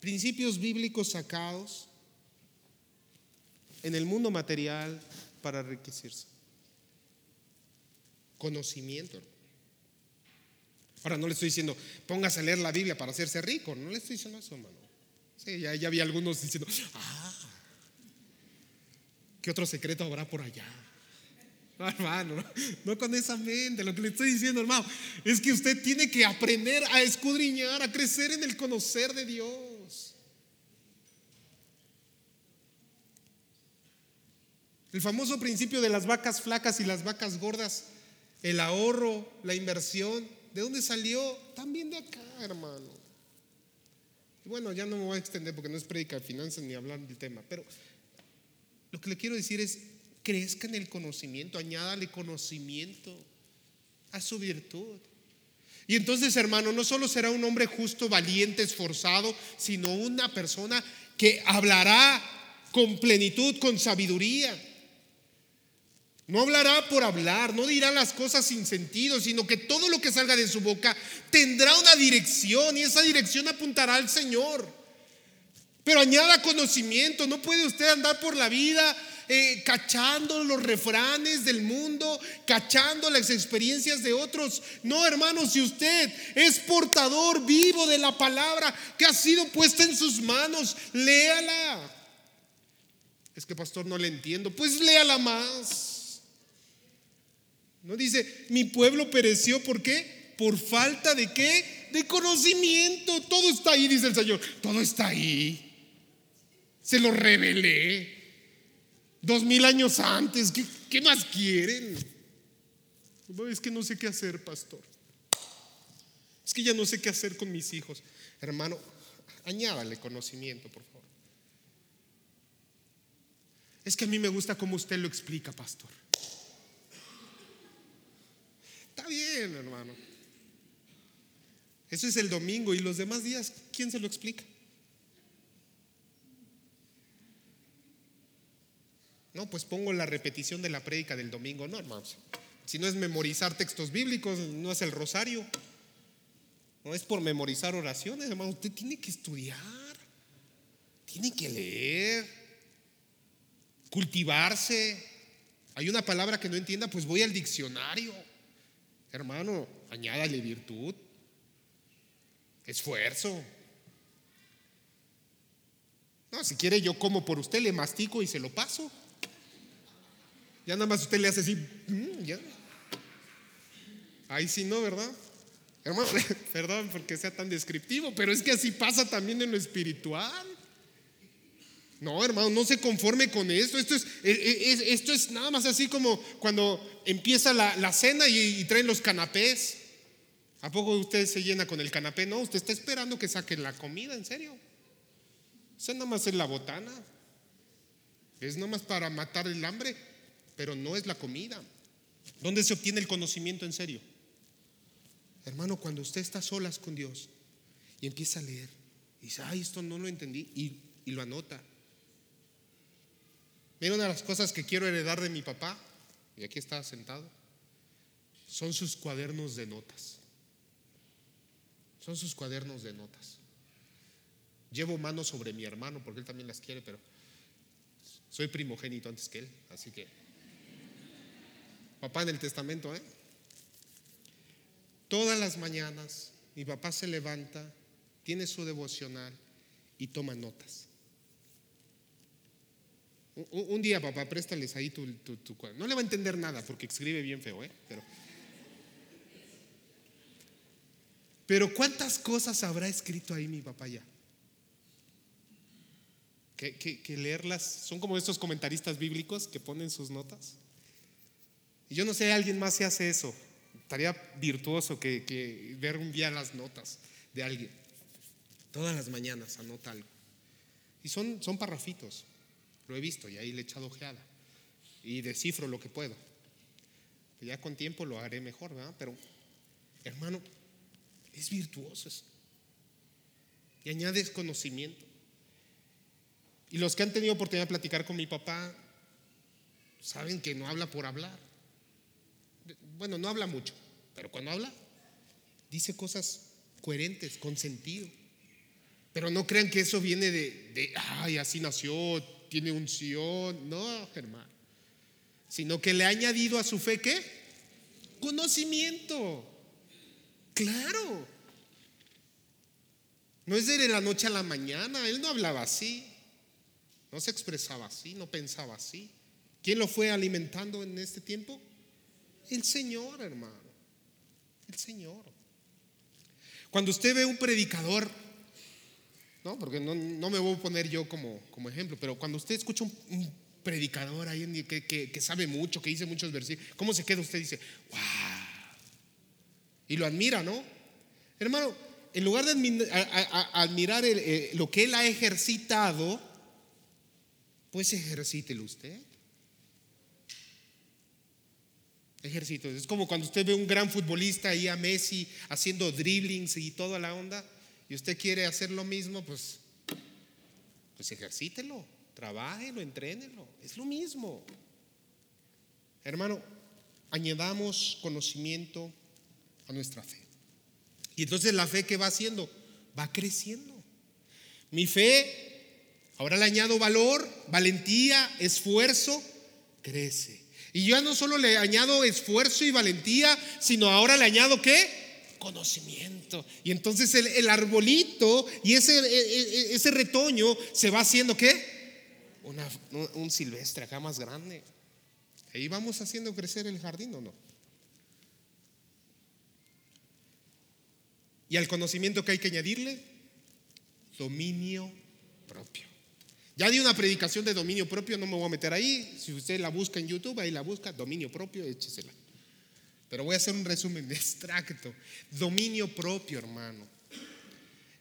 Principios bíblicos sacados en el mundo material para enriquecerse. Conocimiento. Ahora no le estoy diciendo, póngase a leer la Biblia para hacerse rico. No le estoy diciendo eso, hermano. Sí, ya, había algunos diciendo, ah, ¿qué otro secreto habrá por allá? No, hermano, no, no con esa mente. Lo que le estoy diciendo, hermano, es que usted tiene que aprender a escudriñar, a crecer en el conocer de Dios. El famoso principio de las vacas flacas y las vacas gordas, el ahorro, la inversión, ¿De dónde salió? También de acá, hermano. Bueno, ya no me voy a extender porque no es predica de finanzas ni hablar del tema, pero lo que le quiero decir es, crezca en el conocimiento, añádale conocimiento a su virtud. Y entonces, hermano, no solo será un hombre justo, valiente, esforzado, sino una persona que hablará con plenitud, con sabiduría. No hablará por hablar, no dirá las cosas sin sentido, sino que todo lo que salga de su boca tendrá una dirección y esa dirección apuntará al Señor. Pero añada conocimiento, no puede usted andar por la vida eh, cachando los refranes del mundo, cachando las experiencias de otros. No, hermano, si usted es portador vivo de la palabra que ha sido puesta en sus manos, léala. Es que pastor no le entiendo, pues léala más. No dice, mi pueblo pereció, ¿por qué? Por falta de qué? De conocimiento. Todo está ahí, dice el Señor. Todo está ahí. Se lo revelé. Dos mil años antes, ¿qué, qué más quieren? Es que no sé qué hacer, pastor. Es que ya no sé qué hacer con mis hijos. Hermano, añádale conocimiento, por favor. Es que a mí me gusta cómo usted lo explica, pastor. Está bien, hermano. Eso es el domingo y los demás días, ¿quién se lo explica? No, pues pongo la repetición de la prédica del domingo. No, hermanos. Si no es memorizar textos bíblicos, no es el rosario. No es por memorizar oraciones, hermano. Usted tiene que estudiar. Tiene que leer. Cultivarse. Hay una palabra que no entienda, pues voy al diccionario. Hermano, añádale virtud. Esfuerzo. No, si quiere yo como por usted, le mastico y se lo paso. Ya nada más usted le hace así, mm, ya. Ahí sí no, ¿verdad? Hermano, perdón porque sea tan descriptivo, pero es que así pasa también en lo espiritual. No, hermano, no se conforme con esto. Esto es, e, e, esto es nada más así como cuando empieza la, cena y, traen los canapés. ¿A poco usted se llena con el canapé? No, usted está esperando que saquen la comida, en serio. Eso nada más es la botana. Es nada más para matar el hambre, pero no es la comida. ¿Dónde se obtiene el conocimiento en serio? Hermano, cuando usted está solas con Dios y empieza a leer, y dice, ay, esto no lo entendí, y, lo anota. Mira, una de las cosas que quiero heredar de mi papá, y aquí está sentado, son sus cuadernos de notas. Son sus cuadernos de notas. Llevo mano sobre mi hermano porque él también las quiere, pero soy primogénito antes que él, así que papá en el testamento, ¿eh? Todas las mañanas mi papá se levanta, tiene su devocional y toma notas. Un, día, papá, préstales ahí tu, tu, No le va a entender nada porque escribe bien feo, ¿eh? Pero, pero ¿cuántas cosas habrá escrito ahí mi papá ya? Que, que, leerlas son como estos comentaristas bíblicos que ponen sus notas. Y yo no sé, alguien más se hace eso. Estaría virtuoso que, ver un día las notas de alguien. Todas las mañanas anota algo. Y son, son parrafitos. Lo he visto y ahí le he echado ojeada. Y descifro lo que puedo. Ya con tiempo lo haré mejor, ¿verdad? Pero, hermano, es virtuoso eso. Y añades conocimiento. Y los que han tenido oportunidad de platicar con mi papá saben que no habla por hablar bueno, no habla mucho, pero cuando habla, dice cosas coherentes, con sentido. Pero no crean que eso viene de, ay, así nació, tiene unción. No, hermano. Sino que le ha añadido a su fe, ¿qué? Conocimiento. Claro. No es de la noche a la mañana. Él no hablaba así. No se expresaba así, no pensaba así. ¿Quién lo fue alimentando en este tiempo? El Señor, hermano. El Señor. Cuando usted ve un predicador, ¿no? Porque no, me voy a poner yo como, como ejemplo, pero cuando usted escucha un, predicador ahí que, que, sabe mucho, que dice muchos versículos, ¿cómo se queda usted? Dice, wow. Y lo admira, ¿no? Hermano, en lugar de admirar lo que él ha ejercitado, pues ejercítelo usted. Ejercitos. Es como cuando usted ve un gran futbolista ahí a Messi haciendo dribblings y toda la onda, y usted quiere hacer lo mismo, pues, pues ejercítelo, trabájelo, entrénelo. Es lo mismo. Hermano, añadamos conocimiento a nuestra fe. Y entonces la fe que va haciendo, va creciendo. Mi fe, ahora le añado valor, valentía, esfuerzo, crece. Y yo no solo le añado esfuerzo y valentía, sino ahora le añado qué? Conocimiento. Y entonces el, arbolito y ese, e, e, e, ese, retoño se va haciendo qué? un silvestre acá más grande. Ahí vamos haciendo crecer el jardín o no. Y al conocimiento que hay que añadirle, dominio propio. Ya di una predicación de dominio propio, no me voy a meter ahí. Si usted la busca en YouTube, ahí la busca, dominio propio, échesela. Pero voy a hacer un resumen de extracto. Dominio propio, hermano.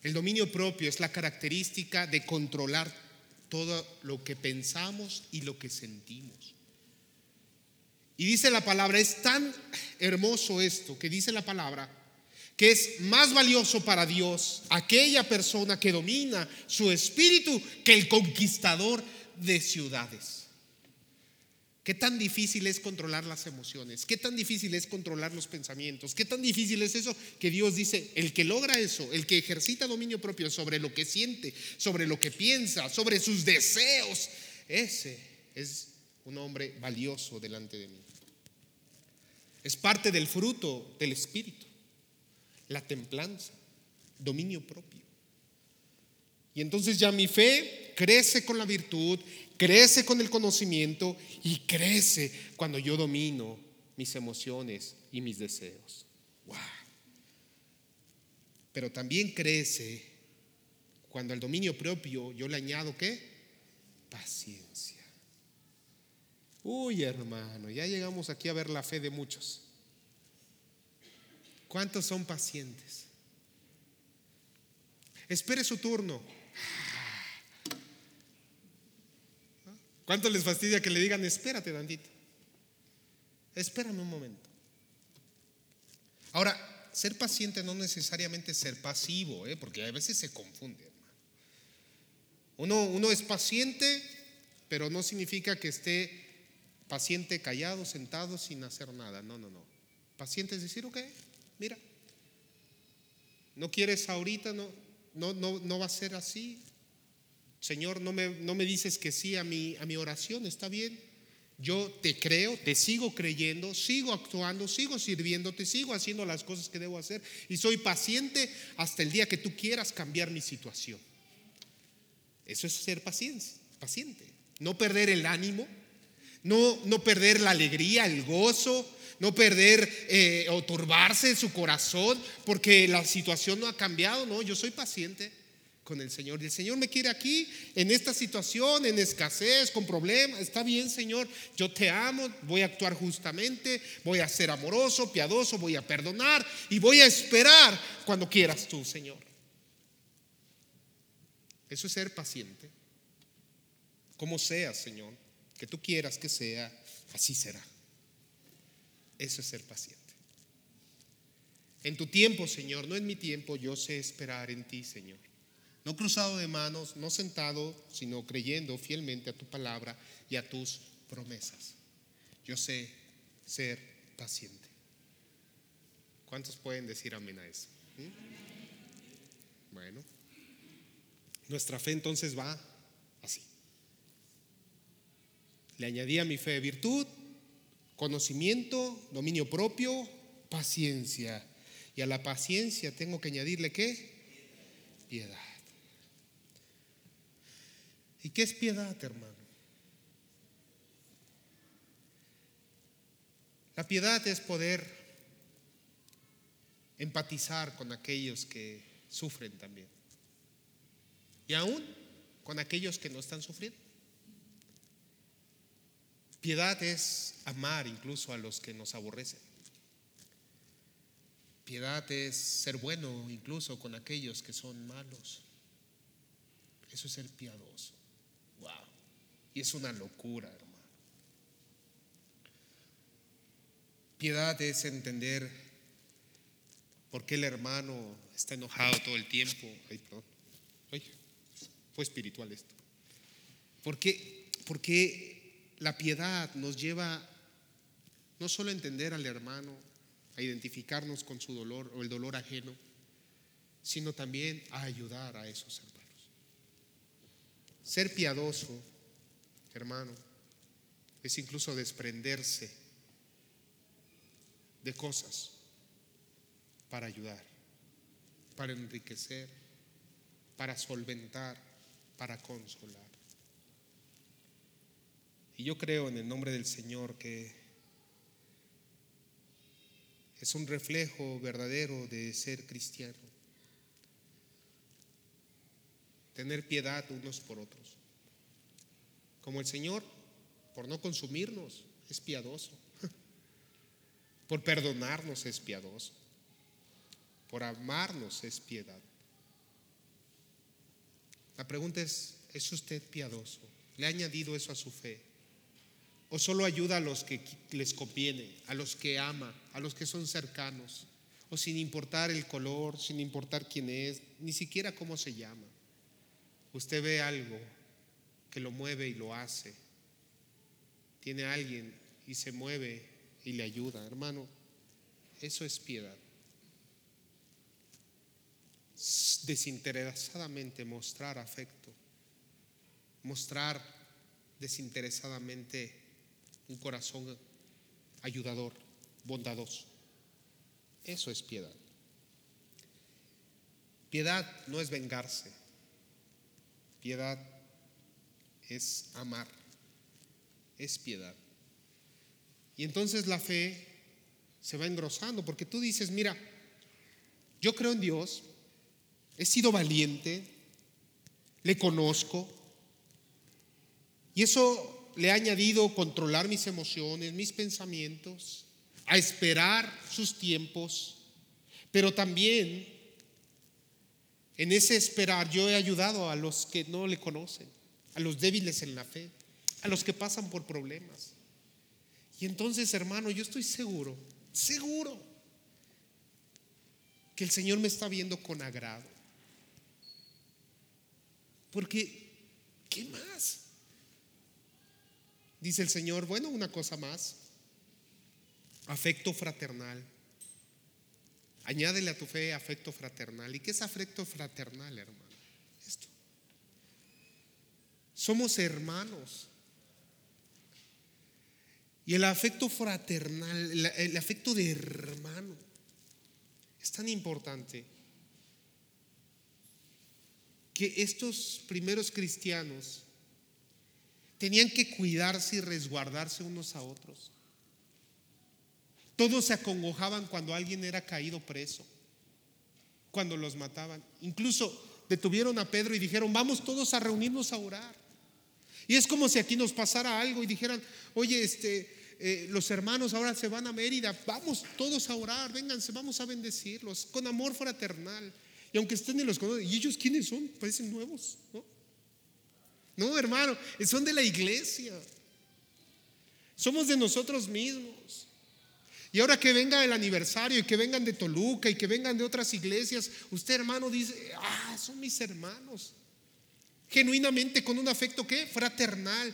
El dominio propio es la característica de controlar todo lo que pensamos y lo que sentimos. Y dice la palabra, es tan hermoso esto que dice la palabra, que es más valioso para Dios aquella persona que domina su espíritu que el conquistador de ciudades. ¿Qué tan difícil es controlar las emociones? ¿Qué tan difícil es controlar los pensamientos? ¿Qué tan difícil es eso que Dios dice, el que logra eso, el que ejercita dominio propio sobre lo que siente, sobre lo que piensa, sobre sus deseos, ese es un hombre valioso delante de mí. Es parte del fruto del Espíritu la templanza, dominio propio. Y entonces ya mi fe crece con la virtud, crece con el conocimiento y crece cuando yo domino mis emociones y mis deseos. Wow. Pero también crece cuando al dominio propio yo le añado qué? Paciencia. Uy, hermano, ya llegamos aquí a ver la fe de muchos. ¿Cuántos son pacientes? Espere su turno. ¿Cuánto les fastidia que le digan, espérate, Dandito? Espérame un momento. Ahora, ser paciente no necesariamente ser pasivo, ¿eh? porque a veces se confunde. Uno, uno es paciente, pero no significa que esté paciente callado, sentado, sin hacer nada. No, no, no. Paciente es decir, ok, mira, no quieres ahorita, no, no, no, no va a ser así. Señor, no me, no me dices que sí a mi, a mi oración, está bien. Yo te creo, te sigo creyendo, sigo actuando, sigo sirviéndote, sigo haciendo las cosas que debo hacer y soy paciente hasta el día que tú quieras cambiar mi situación. Eso es ser paciente, paciente. No perder el ánimo, no, no perder la alegría, el gozo, no perder eh, o turbarse su corazón porque la situación no ha cambiado. No, yo soy paciente con el Señor. Y el Señor me quiere aquí, en esta situación, en escasez, con problemas. Está bien, Señor, yo te amo, voy a actuar justamente, voy a ser amoroso, piadoso, voy a perdonar y voy a esperar cuando quieras tú, Señor. Eso es ser paciente. Como sea, Señor, que tú quieras que sea, así será. Eso es ser paciente. En tu tiempo, Señor, no en mi tiempo, yo sé esperar en ti, Señor. No cruzado de manos, no sentado, sino creyendo fielmente a tu palabra y a tus promesas. Yo sé ser paciente. ¿Cuántos pueden decir amén a eso? ¿Mm? Bueno, nuestra fe entonces va así. Le añadí a mi fe virtud, Conocimiento, dominio propio, paciencia. Y a la paciencia tengo que añadirle qué? Piedad. ¿Y qué es piedad, hermano? La piedad es poder empatizar con aquellos que sufren también. Y aún con aquellos que no están sufriendo. Piedad es amar incluso a los que nos aborrecen. Piedad es ser bueno incluso con aquellos que son malos. Eso es ser piadoso. Y es una locura, hermano. Piedad es entender por qué el hermano está enojado todo el tiempo. Ay, perdón. Ay, fue espiritual esto. ¿Por qué, por qué la piedad nos lleva no solo a entender al hermano, a identificarnos con su dolor o el dolor ajeno, sino también a ayudar a esos hermanos. Ser piadoso, hermano, es incluso desprenderse de cosas para ayudar, para enriquecer, para solventar, para consolar. Y yo creo en el nombre del Señor que es un reflejo verdadero de ser cristiano. Tener piedad unos por otros. Como el Señor, por no consumirnos, es piadoso. Por perdonarnos es piadoso. Por amarnos es piedad. La pregunta es, ¿es usted piadoso? ¿Le ha añadido eso a su fe? ¿O solo ayuda a los que les conviene, a los que ama, a los que son cercanos? ¿O sin importar el color, sin importar quién es, ni siquiera cómo se llama? Usted ve algo que lo mueve y lo hace. Tiene alguien y se mueve y le ayuda. Hermano, eso es piedad desinteresadamente mostrar afecto, mostrar desinteresadamente un corazón ayudador, bondadoso. Eso es piedad. Piedad no es vengarse. Piedad es amar. Es piedad. Y entonces la fe se va engrosando porque tú dices, mira, yo creo en Dios, He sido valiente, le conozco. Y eso le ha añadido controlar mis emociones, mis pensamientos, a esperar sus tiempos, pero también en ese esperar yo he ayudado a los que no le conocen, a los débiles en la fe, a los que pasan por problemas. Y entonces, hermano, yo estoy seguro, seguro, que el Señor me está viendo con agrado. Porque, ¿qué más? Dice el Señor, bueno, una cosa más, afecto fraternal. Añádele a tu fe afecto fraternal. ¿Y qué es afecto fraternal, hermano? Esto. Somos hermanos. Y el afecto fraternal, el, afecto de hermano, es tan importante que estos primeros cristianos tenían que cuidarse y resguardarse unos a otros. Todos se acongojaban cuando alguien era caído preso, cuando los mataban. Incluso detuvieron a Pedro y dijeron, vamos todos a reunirnos a orar. Y es como si aquí nos pasara algo y dijeran, oye, este, eh, los hermanos ahora se van a Mérida, vamos todos a orar, vénganse, vamos a bendecirlos con amor fraternal. Y aunque estén en los ¿y ellos quiénes son? Parecen nuevos, ¿no? No, hermano, son de la iglesia. Somos de nosotros mismos. Y ahora que venga el aniversario y que vengan de Toluca y que vengan de otras iglesias, usted hermano dice, ah, son mis hermanos. Genuinamente con un afecto que fraternal.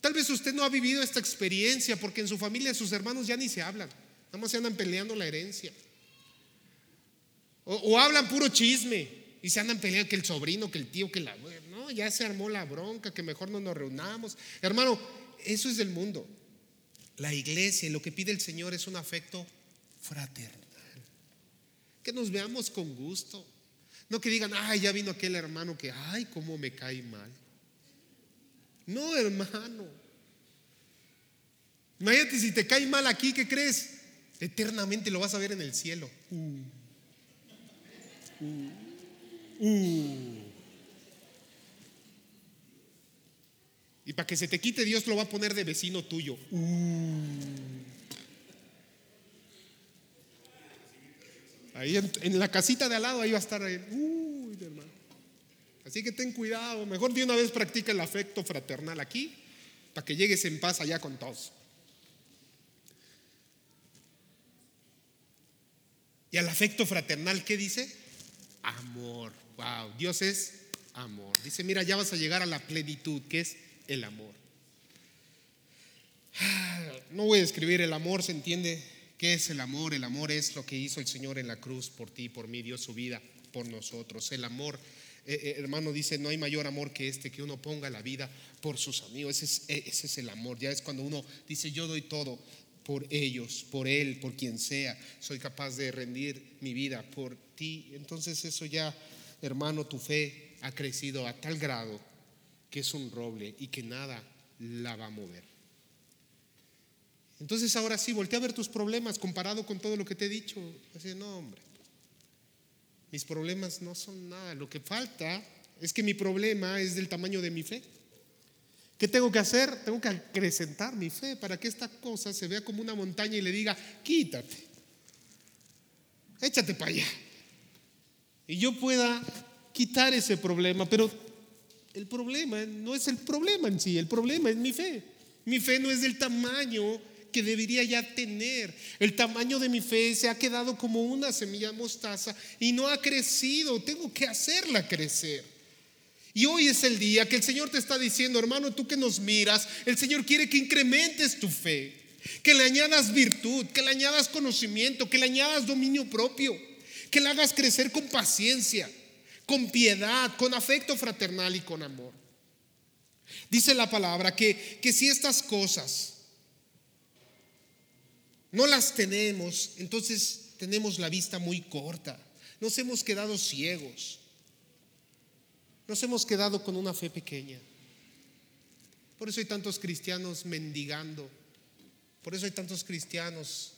Tal vez usted no ha vivido esta experiencia porque en su familia sus hermanos ya ni se hablan, nada más se andan peleando la herencia. O, hablan puro chisme y se andan peleando que el sobrino, que el tío, que la... No, ya se armó la bronca, que mejor no nos reunamos. Hermano, eso es del mundo. La iglesia, lo que pide el Señor es un afecto fraternal. Que nos veamos con gusto. No que digan, ay, ya vino aquel hermano que, ay, cómo me cae mal. No, hermano. Imagínate si te cae mal aquí, ¿qué crees? Eternamente lo vas a ver en el cielo. Uh. Uh. Y para que se te quite, Dios lo va a poner de vecino tuyo. Uh. Ahí en, la casita de al lado, ahí va a estar. Así que ten cuidado. Mejor de una vez practica el afecto fraternal aquí, para que llegues en paz allá con todos. Y al afecto fraternal, ¿qué dice? amor. Wow, Dios es amor. Dice, mira, ya vas a llegar a la plenitud, que es el amor. Ah, no voy a escribir el amor, se entiende qué es el amor. El amor es lo que hizo el Señor en la cruz por ti, por mí, dio su vida por nosotros. El amor, eh, eh, hermano, dice, no hay mayor amor que este, que uno ponga la vida por sus amigos. Ese es, eh, ese es el amor. Ya es cuando uno dice, yo doy todo por ellos, por Él, por quien sea. Soy capaz de rendir mi vida por ti. Entonces eso ya, hermano, tu fe ha crecido a tal grado que es un roble y que nada la va a mover. Entonces ahora sí, voltea a ver tus problemas comparado con todo lo que te he dicho. Así, no, hombre, mis problemas no son nada. Lo que falta es que mi problema es del tamaño de mi fe. ¿Qué tengo que hacer? Tengo que acrecentar mi fe para que esta cosa se vea como una montaña y le diga, quítate, échate para allá. Y yo pueda quitar ese problema, pero el problema no es el problema en sí, el problema es mi fe. Mi fe no es del tamaño que debería ya tener. El tamaño de mi fe se ha quedado como una semilla mostaza y no ha crecido. Tengo que hacerla crecer. Y hoy es el día que el Señor te está diciendo, hermano, tú que nos miras, el Señor quiere que incrementes tu fe, que le añadas virtud, que le añadas conocimiento, que le añadas dominio propio, que le hagas crecer con paciencia, con piedad, con afecto fraternal y con amor. Dice la palabra que, que si estas cosas no las tenemos, entonces tenemos la vista muy corta. Nos hemos quedado ciegos. Nos hemos quedado con una fe pequeña. Por eso hay tantos cristianos mendigando. Por eso hay tantos cristianos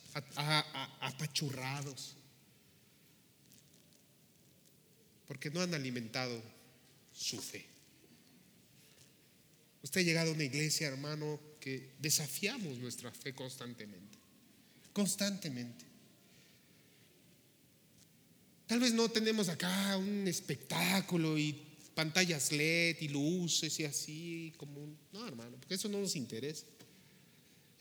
apachurrados. Porque no han alimentado su fe. Usted ha llegado a una iglesia, hermano, que desafiamos nuestra fe constantemente constantemente. Tal vez no tenemos acá un espectáculo y pantallas LED y luces y así como no, hermano, porque eso no nos interesa.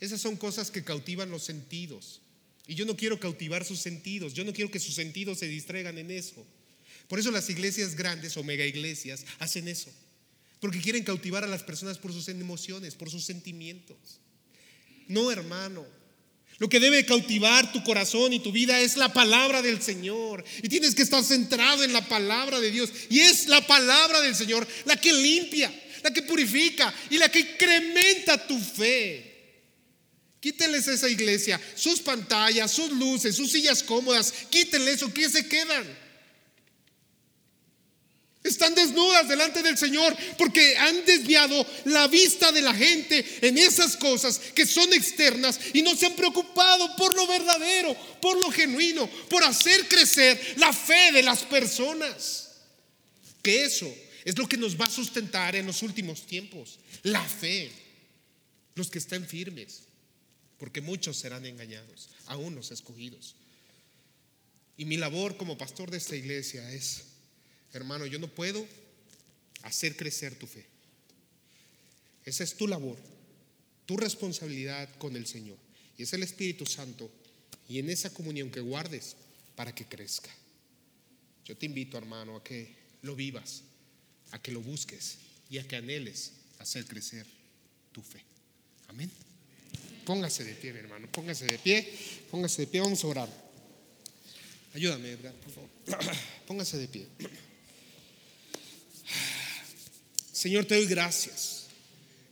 Esas son cosas que cautivan los sentidos. Y yo no quiero cautivar sus sentidos, yo no quiero que sus sentidos se distraigan en eso. Por eso las iglesias grandes o mega iglesias hacen eso. Porque quieren cautivar a las personas por sus emociones, por sus sentimientos. No, hermano, lo que debe cautivar tu corazón y tu vida es la palabra del Señor. Y tienes que estar centrado en la palabra de Dios. Y es la palabra del Señor la que limpia, la que purifica y la que incrementa tu fe. Quítenles esa iglesia, sus pantallas, sus luces, sus sillas cómodas. Quítenle eso, que se quedan? Están desnudas delante del Señor porque han desviado la vista de la gente en esas cosas que son externas y no se han preocupado por lo verdadero, por lo genuino, por hacer crecer la fe de las personas. Que eso es lo que nos va a sustentar en los últimos tiempos, la fe. Los que estén firmes, porque muchos serán engañados, aún los escogidos. Y mi labor como pastor de esta iglesia es Hermano, yo no puedo hacer crecer tu fe. Esa es tu labor, tu responsabilidad con el Señor. Y es el Espíritu Santo y en esa comunión que guardes para que crezca. Yo te invito, hermano, a que lo vivas, a que lo busques y a que anheles hacer crecer tu fe. Amén. Póngase de pie, mi hermano, póngase de pie, póngase de pie, vamos a orar. Ayúdame, Edgar, por favor. Póngase de pie. Señor, te doy gracias.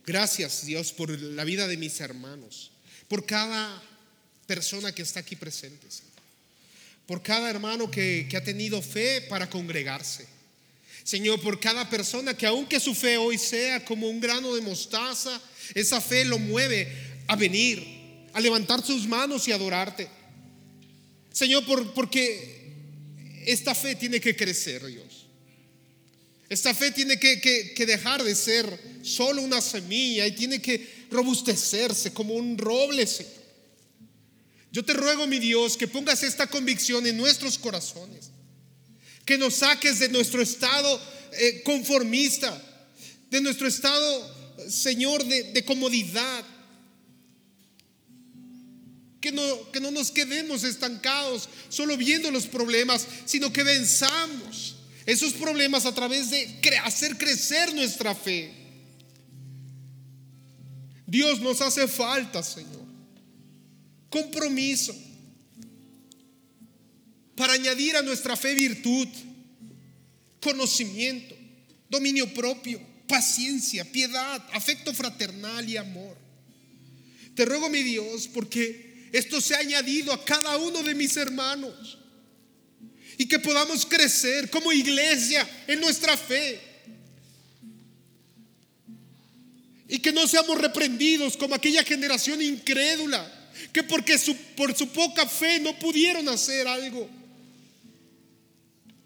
Gracias, Dios, por la vida de mis hermanos, por cada persona que está aquí presente, por cada hermano que, que ha tenido fe para congregarse. Señor, por cada persona que aunque su fe hoy sea como un grano de mostaza, esa fe lo mueve a venir, a levantar sus manos y adorarte. Señor, por, porque esta fe tiene que crecer, Dios. Esta fe tiene que, dejar de ser solo una semilla y tiene que robustecerse como un roble, Yo te ruego, mi Dios, que pongas esta convicción en nuestros corazones, que nos saques de nuestro estado eh, conformista, de nuestro estado, Señor, de, comodidad. Que no, que no nos quedemos estancados solo viendo los problemas, sino que venzamos esos problemas a través de hacer crecer nuestra fe. Dios nos hace falta, Señor. Compromiso para añadir a nuestra fe virtud, conocimiento, dominio propio, paciencia, piedad, afecto fraternal y amor. Te ruego, mi Dios, porque esto se ha añadido a cada uno de mis hermanos y que podamos crecer como iglesia en nuestra fe. Y que no seamos reprendidos como aquella generación incrédula, que porque por su poca fe no pudieron hacer algo,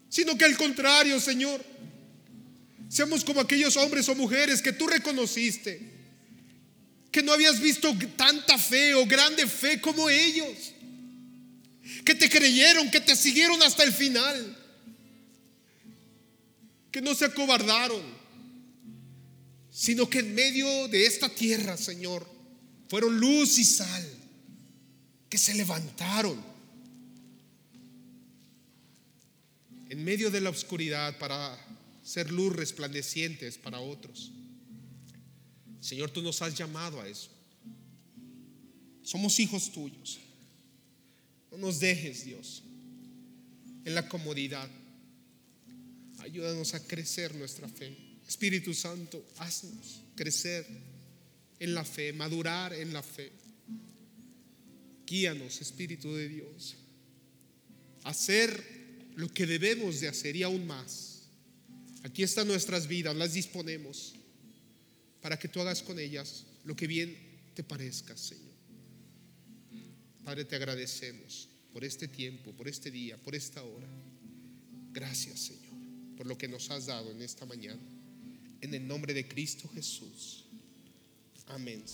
sino que al contrario, Señor, seamos como aquellos hombres o mujeres que tú reconociste que no habías visto tanta fe o grande fe como ellos, que te creyeron, que te siguieron hasta el final, que no se acobardaron, sino que en medio de esta tierra, Señor, fueron luz y sal, que se levantaron en medio de la oscuridad para ser luz resplandecientes para otros. Señor, tú nos has llamado a eso. Somos hijos tuyos. No nos dejes, Dios, en la comodidad. Ayúdanos a crecer nuestra fe. Espíritu Santo, haznos crecer en la fe, madurar en la fe. Guíanos, Espíritu de Dios, hacer lo que debemos de hacer y aún más. Aquí están nuestras vidas, las disponemos para que tú hagas con ellas lo que bien te parezca, Señor. Padre, te agradecemos por este tiempo, por este día, por esta hora. Gracias, Señor, por lo que nos has dado en esta mañana. En el nombre de Cristo Jesús. Amén.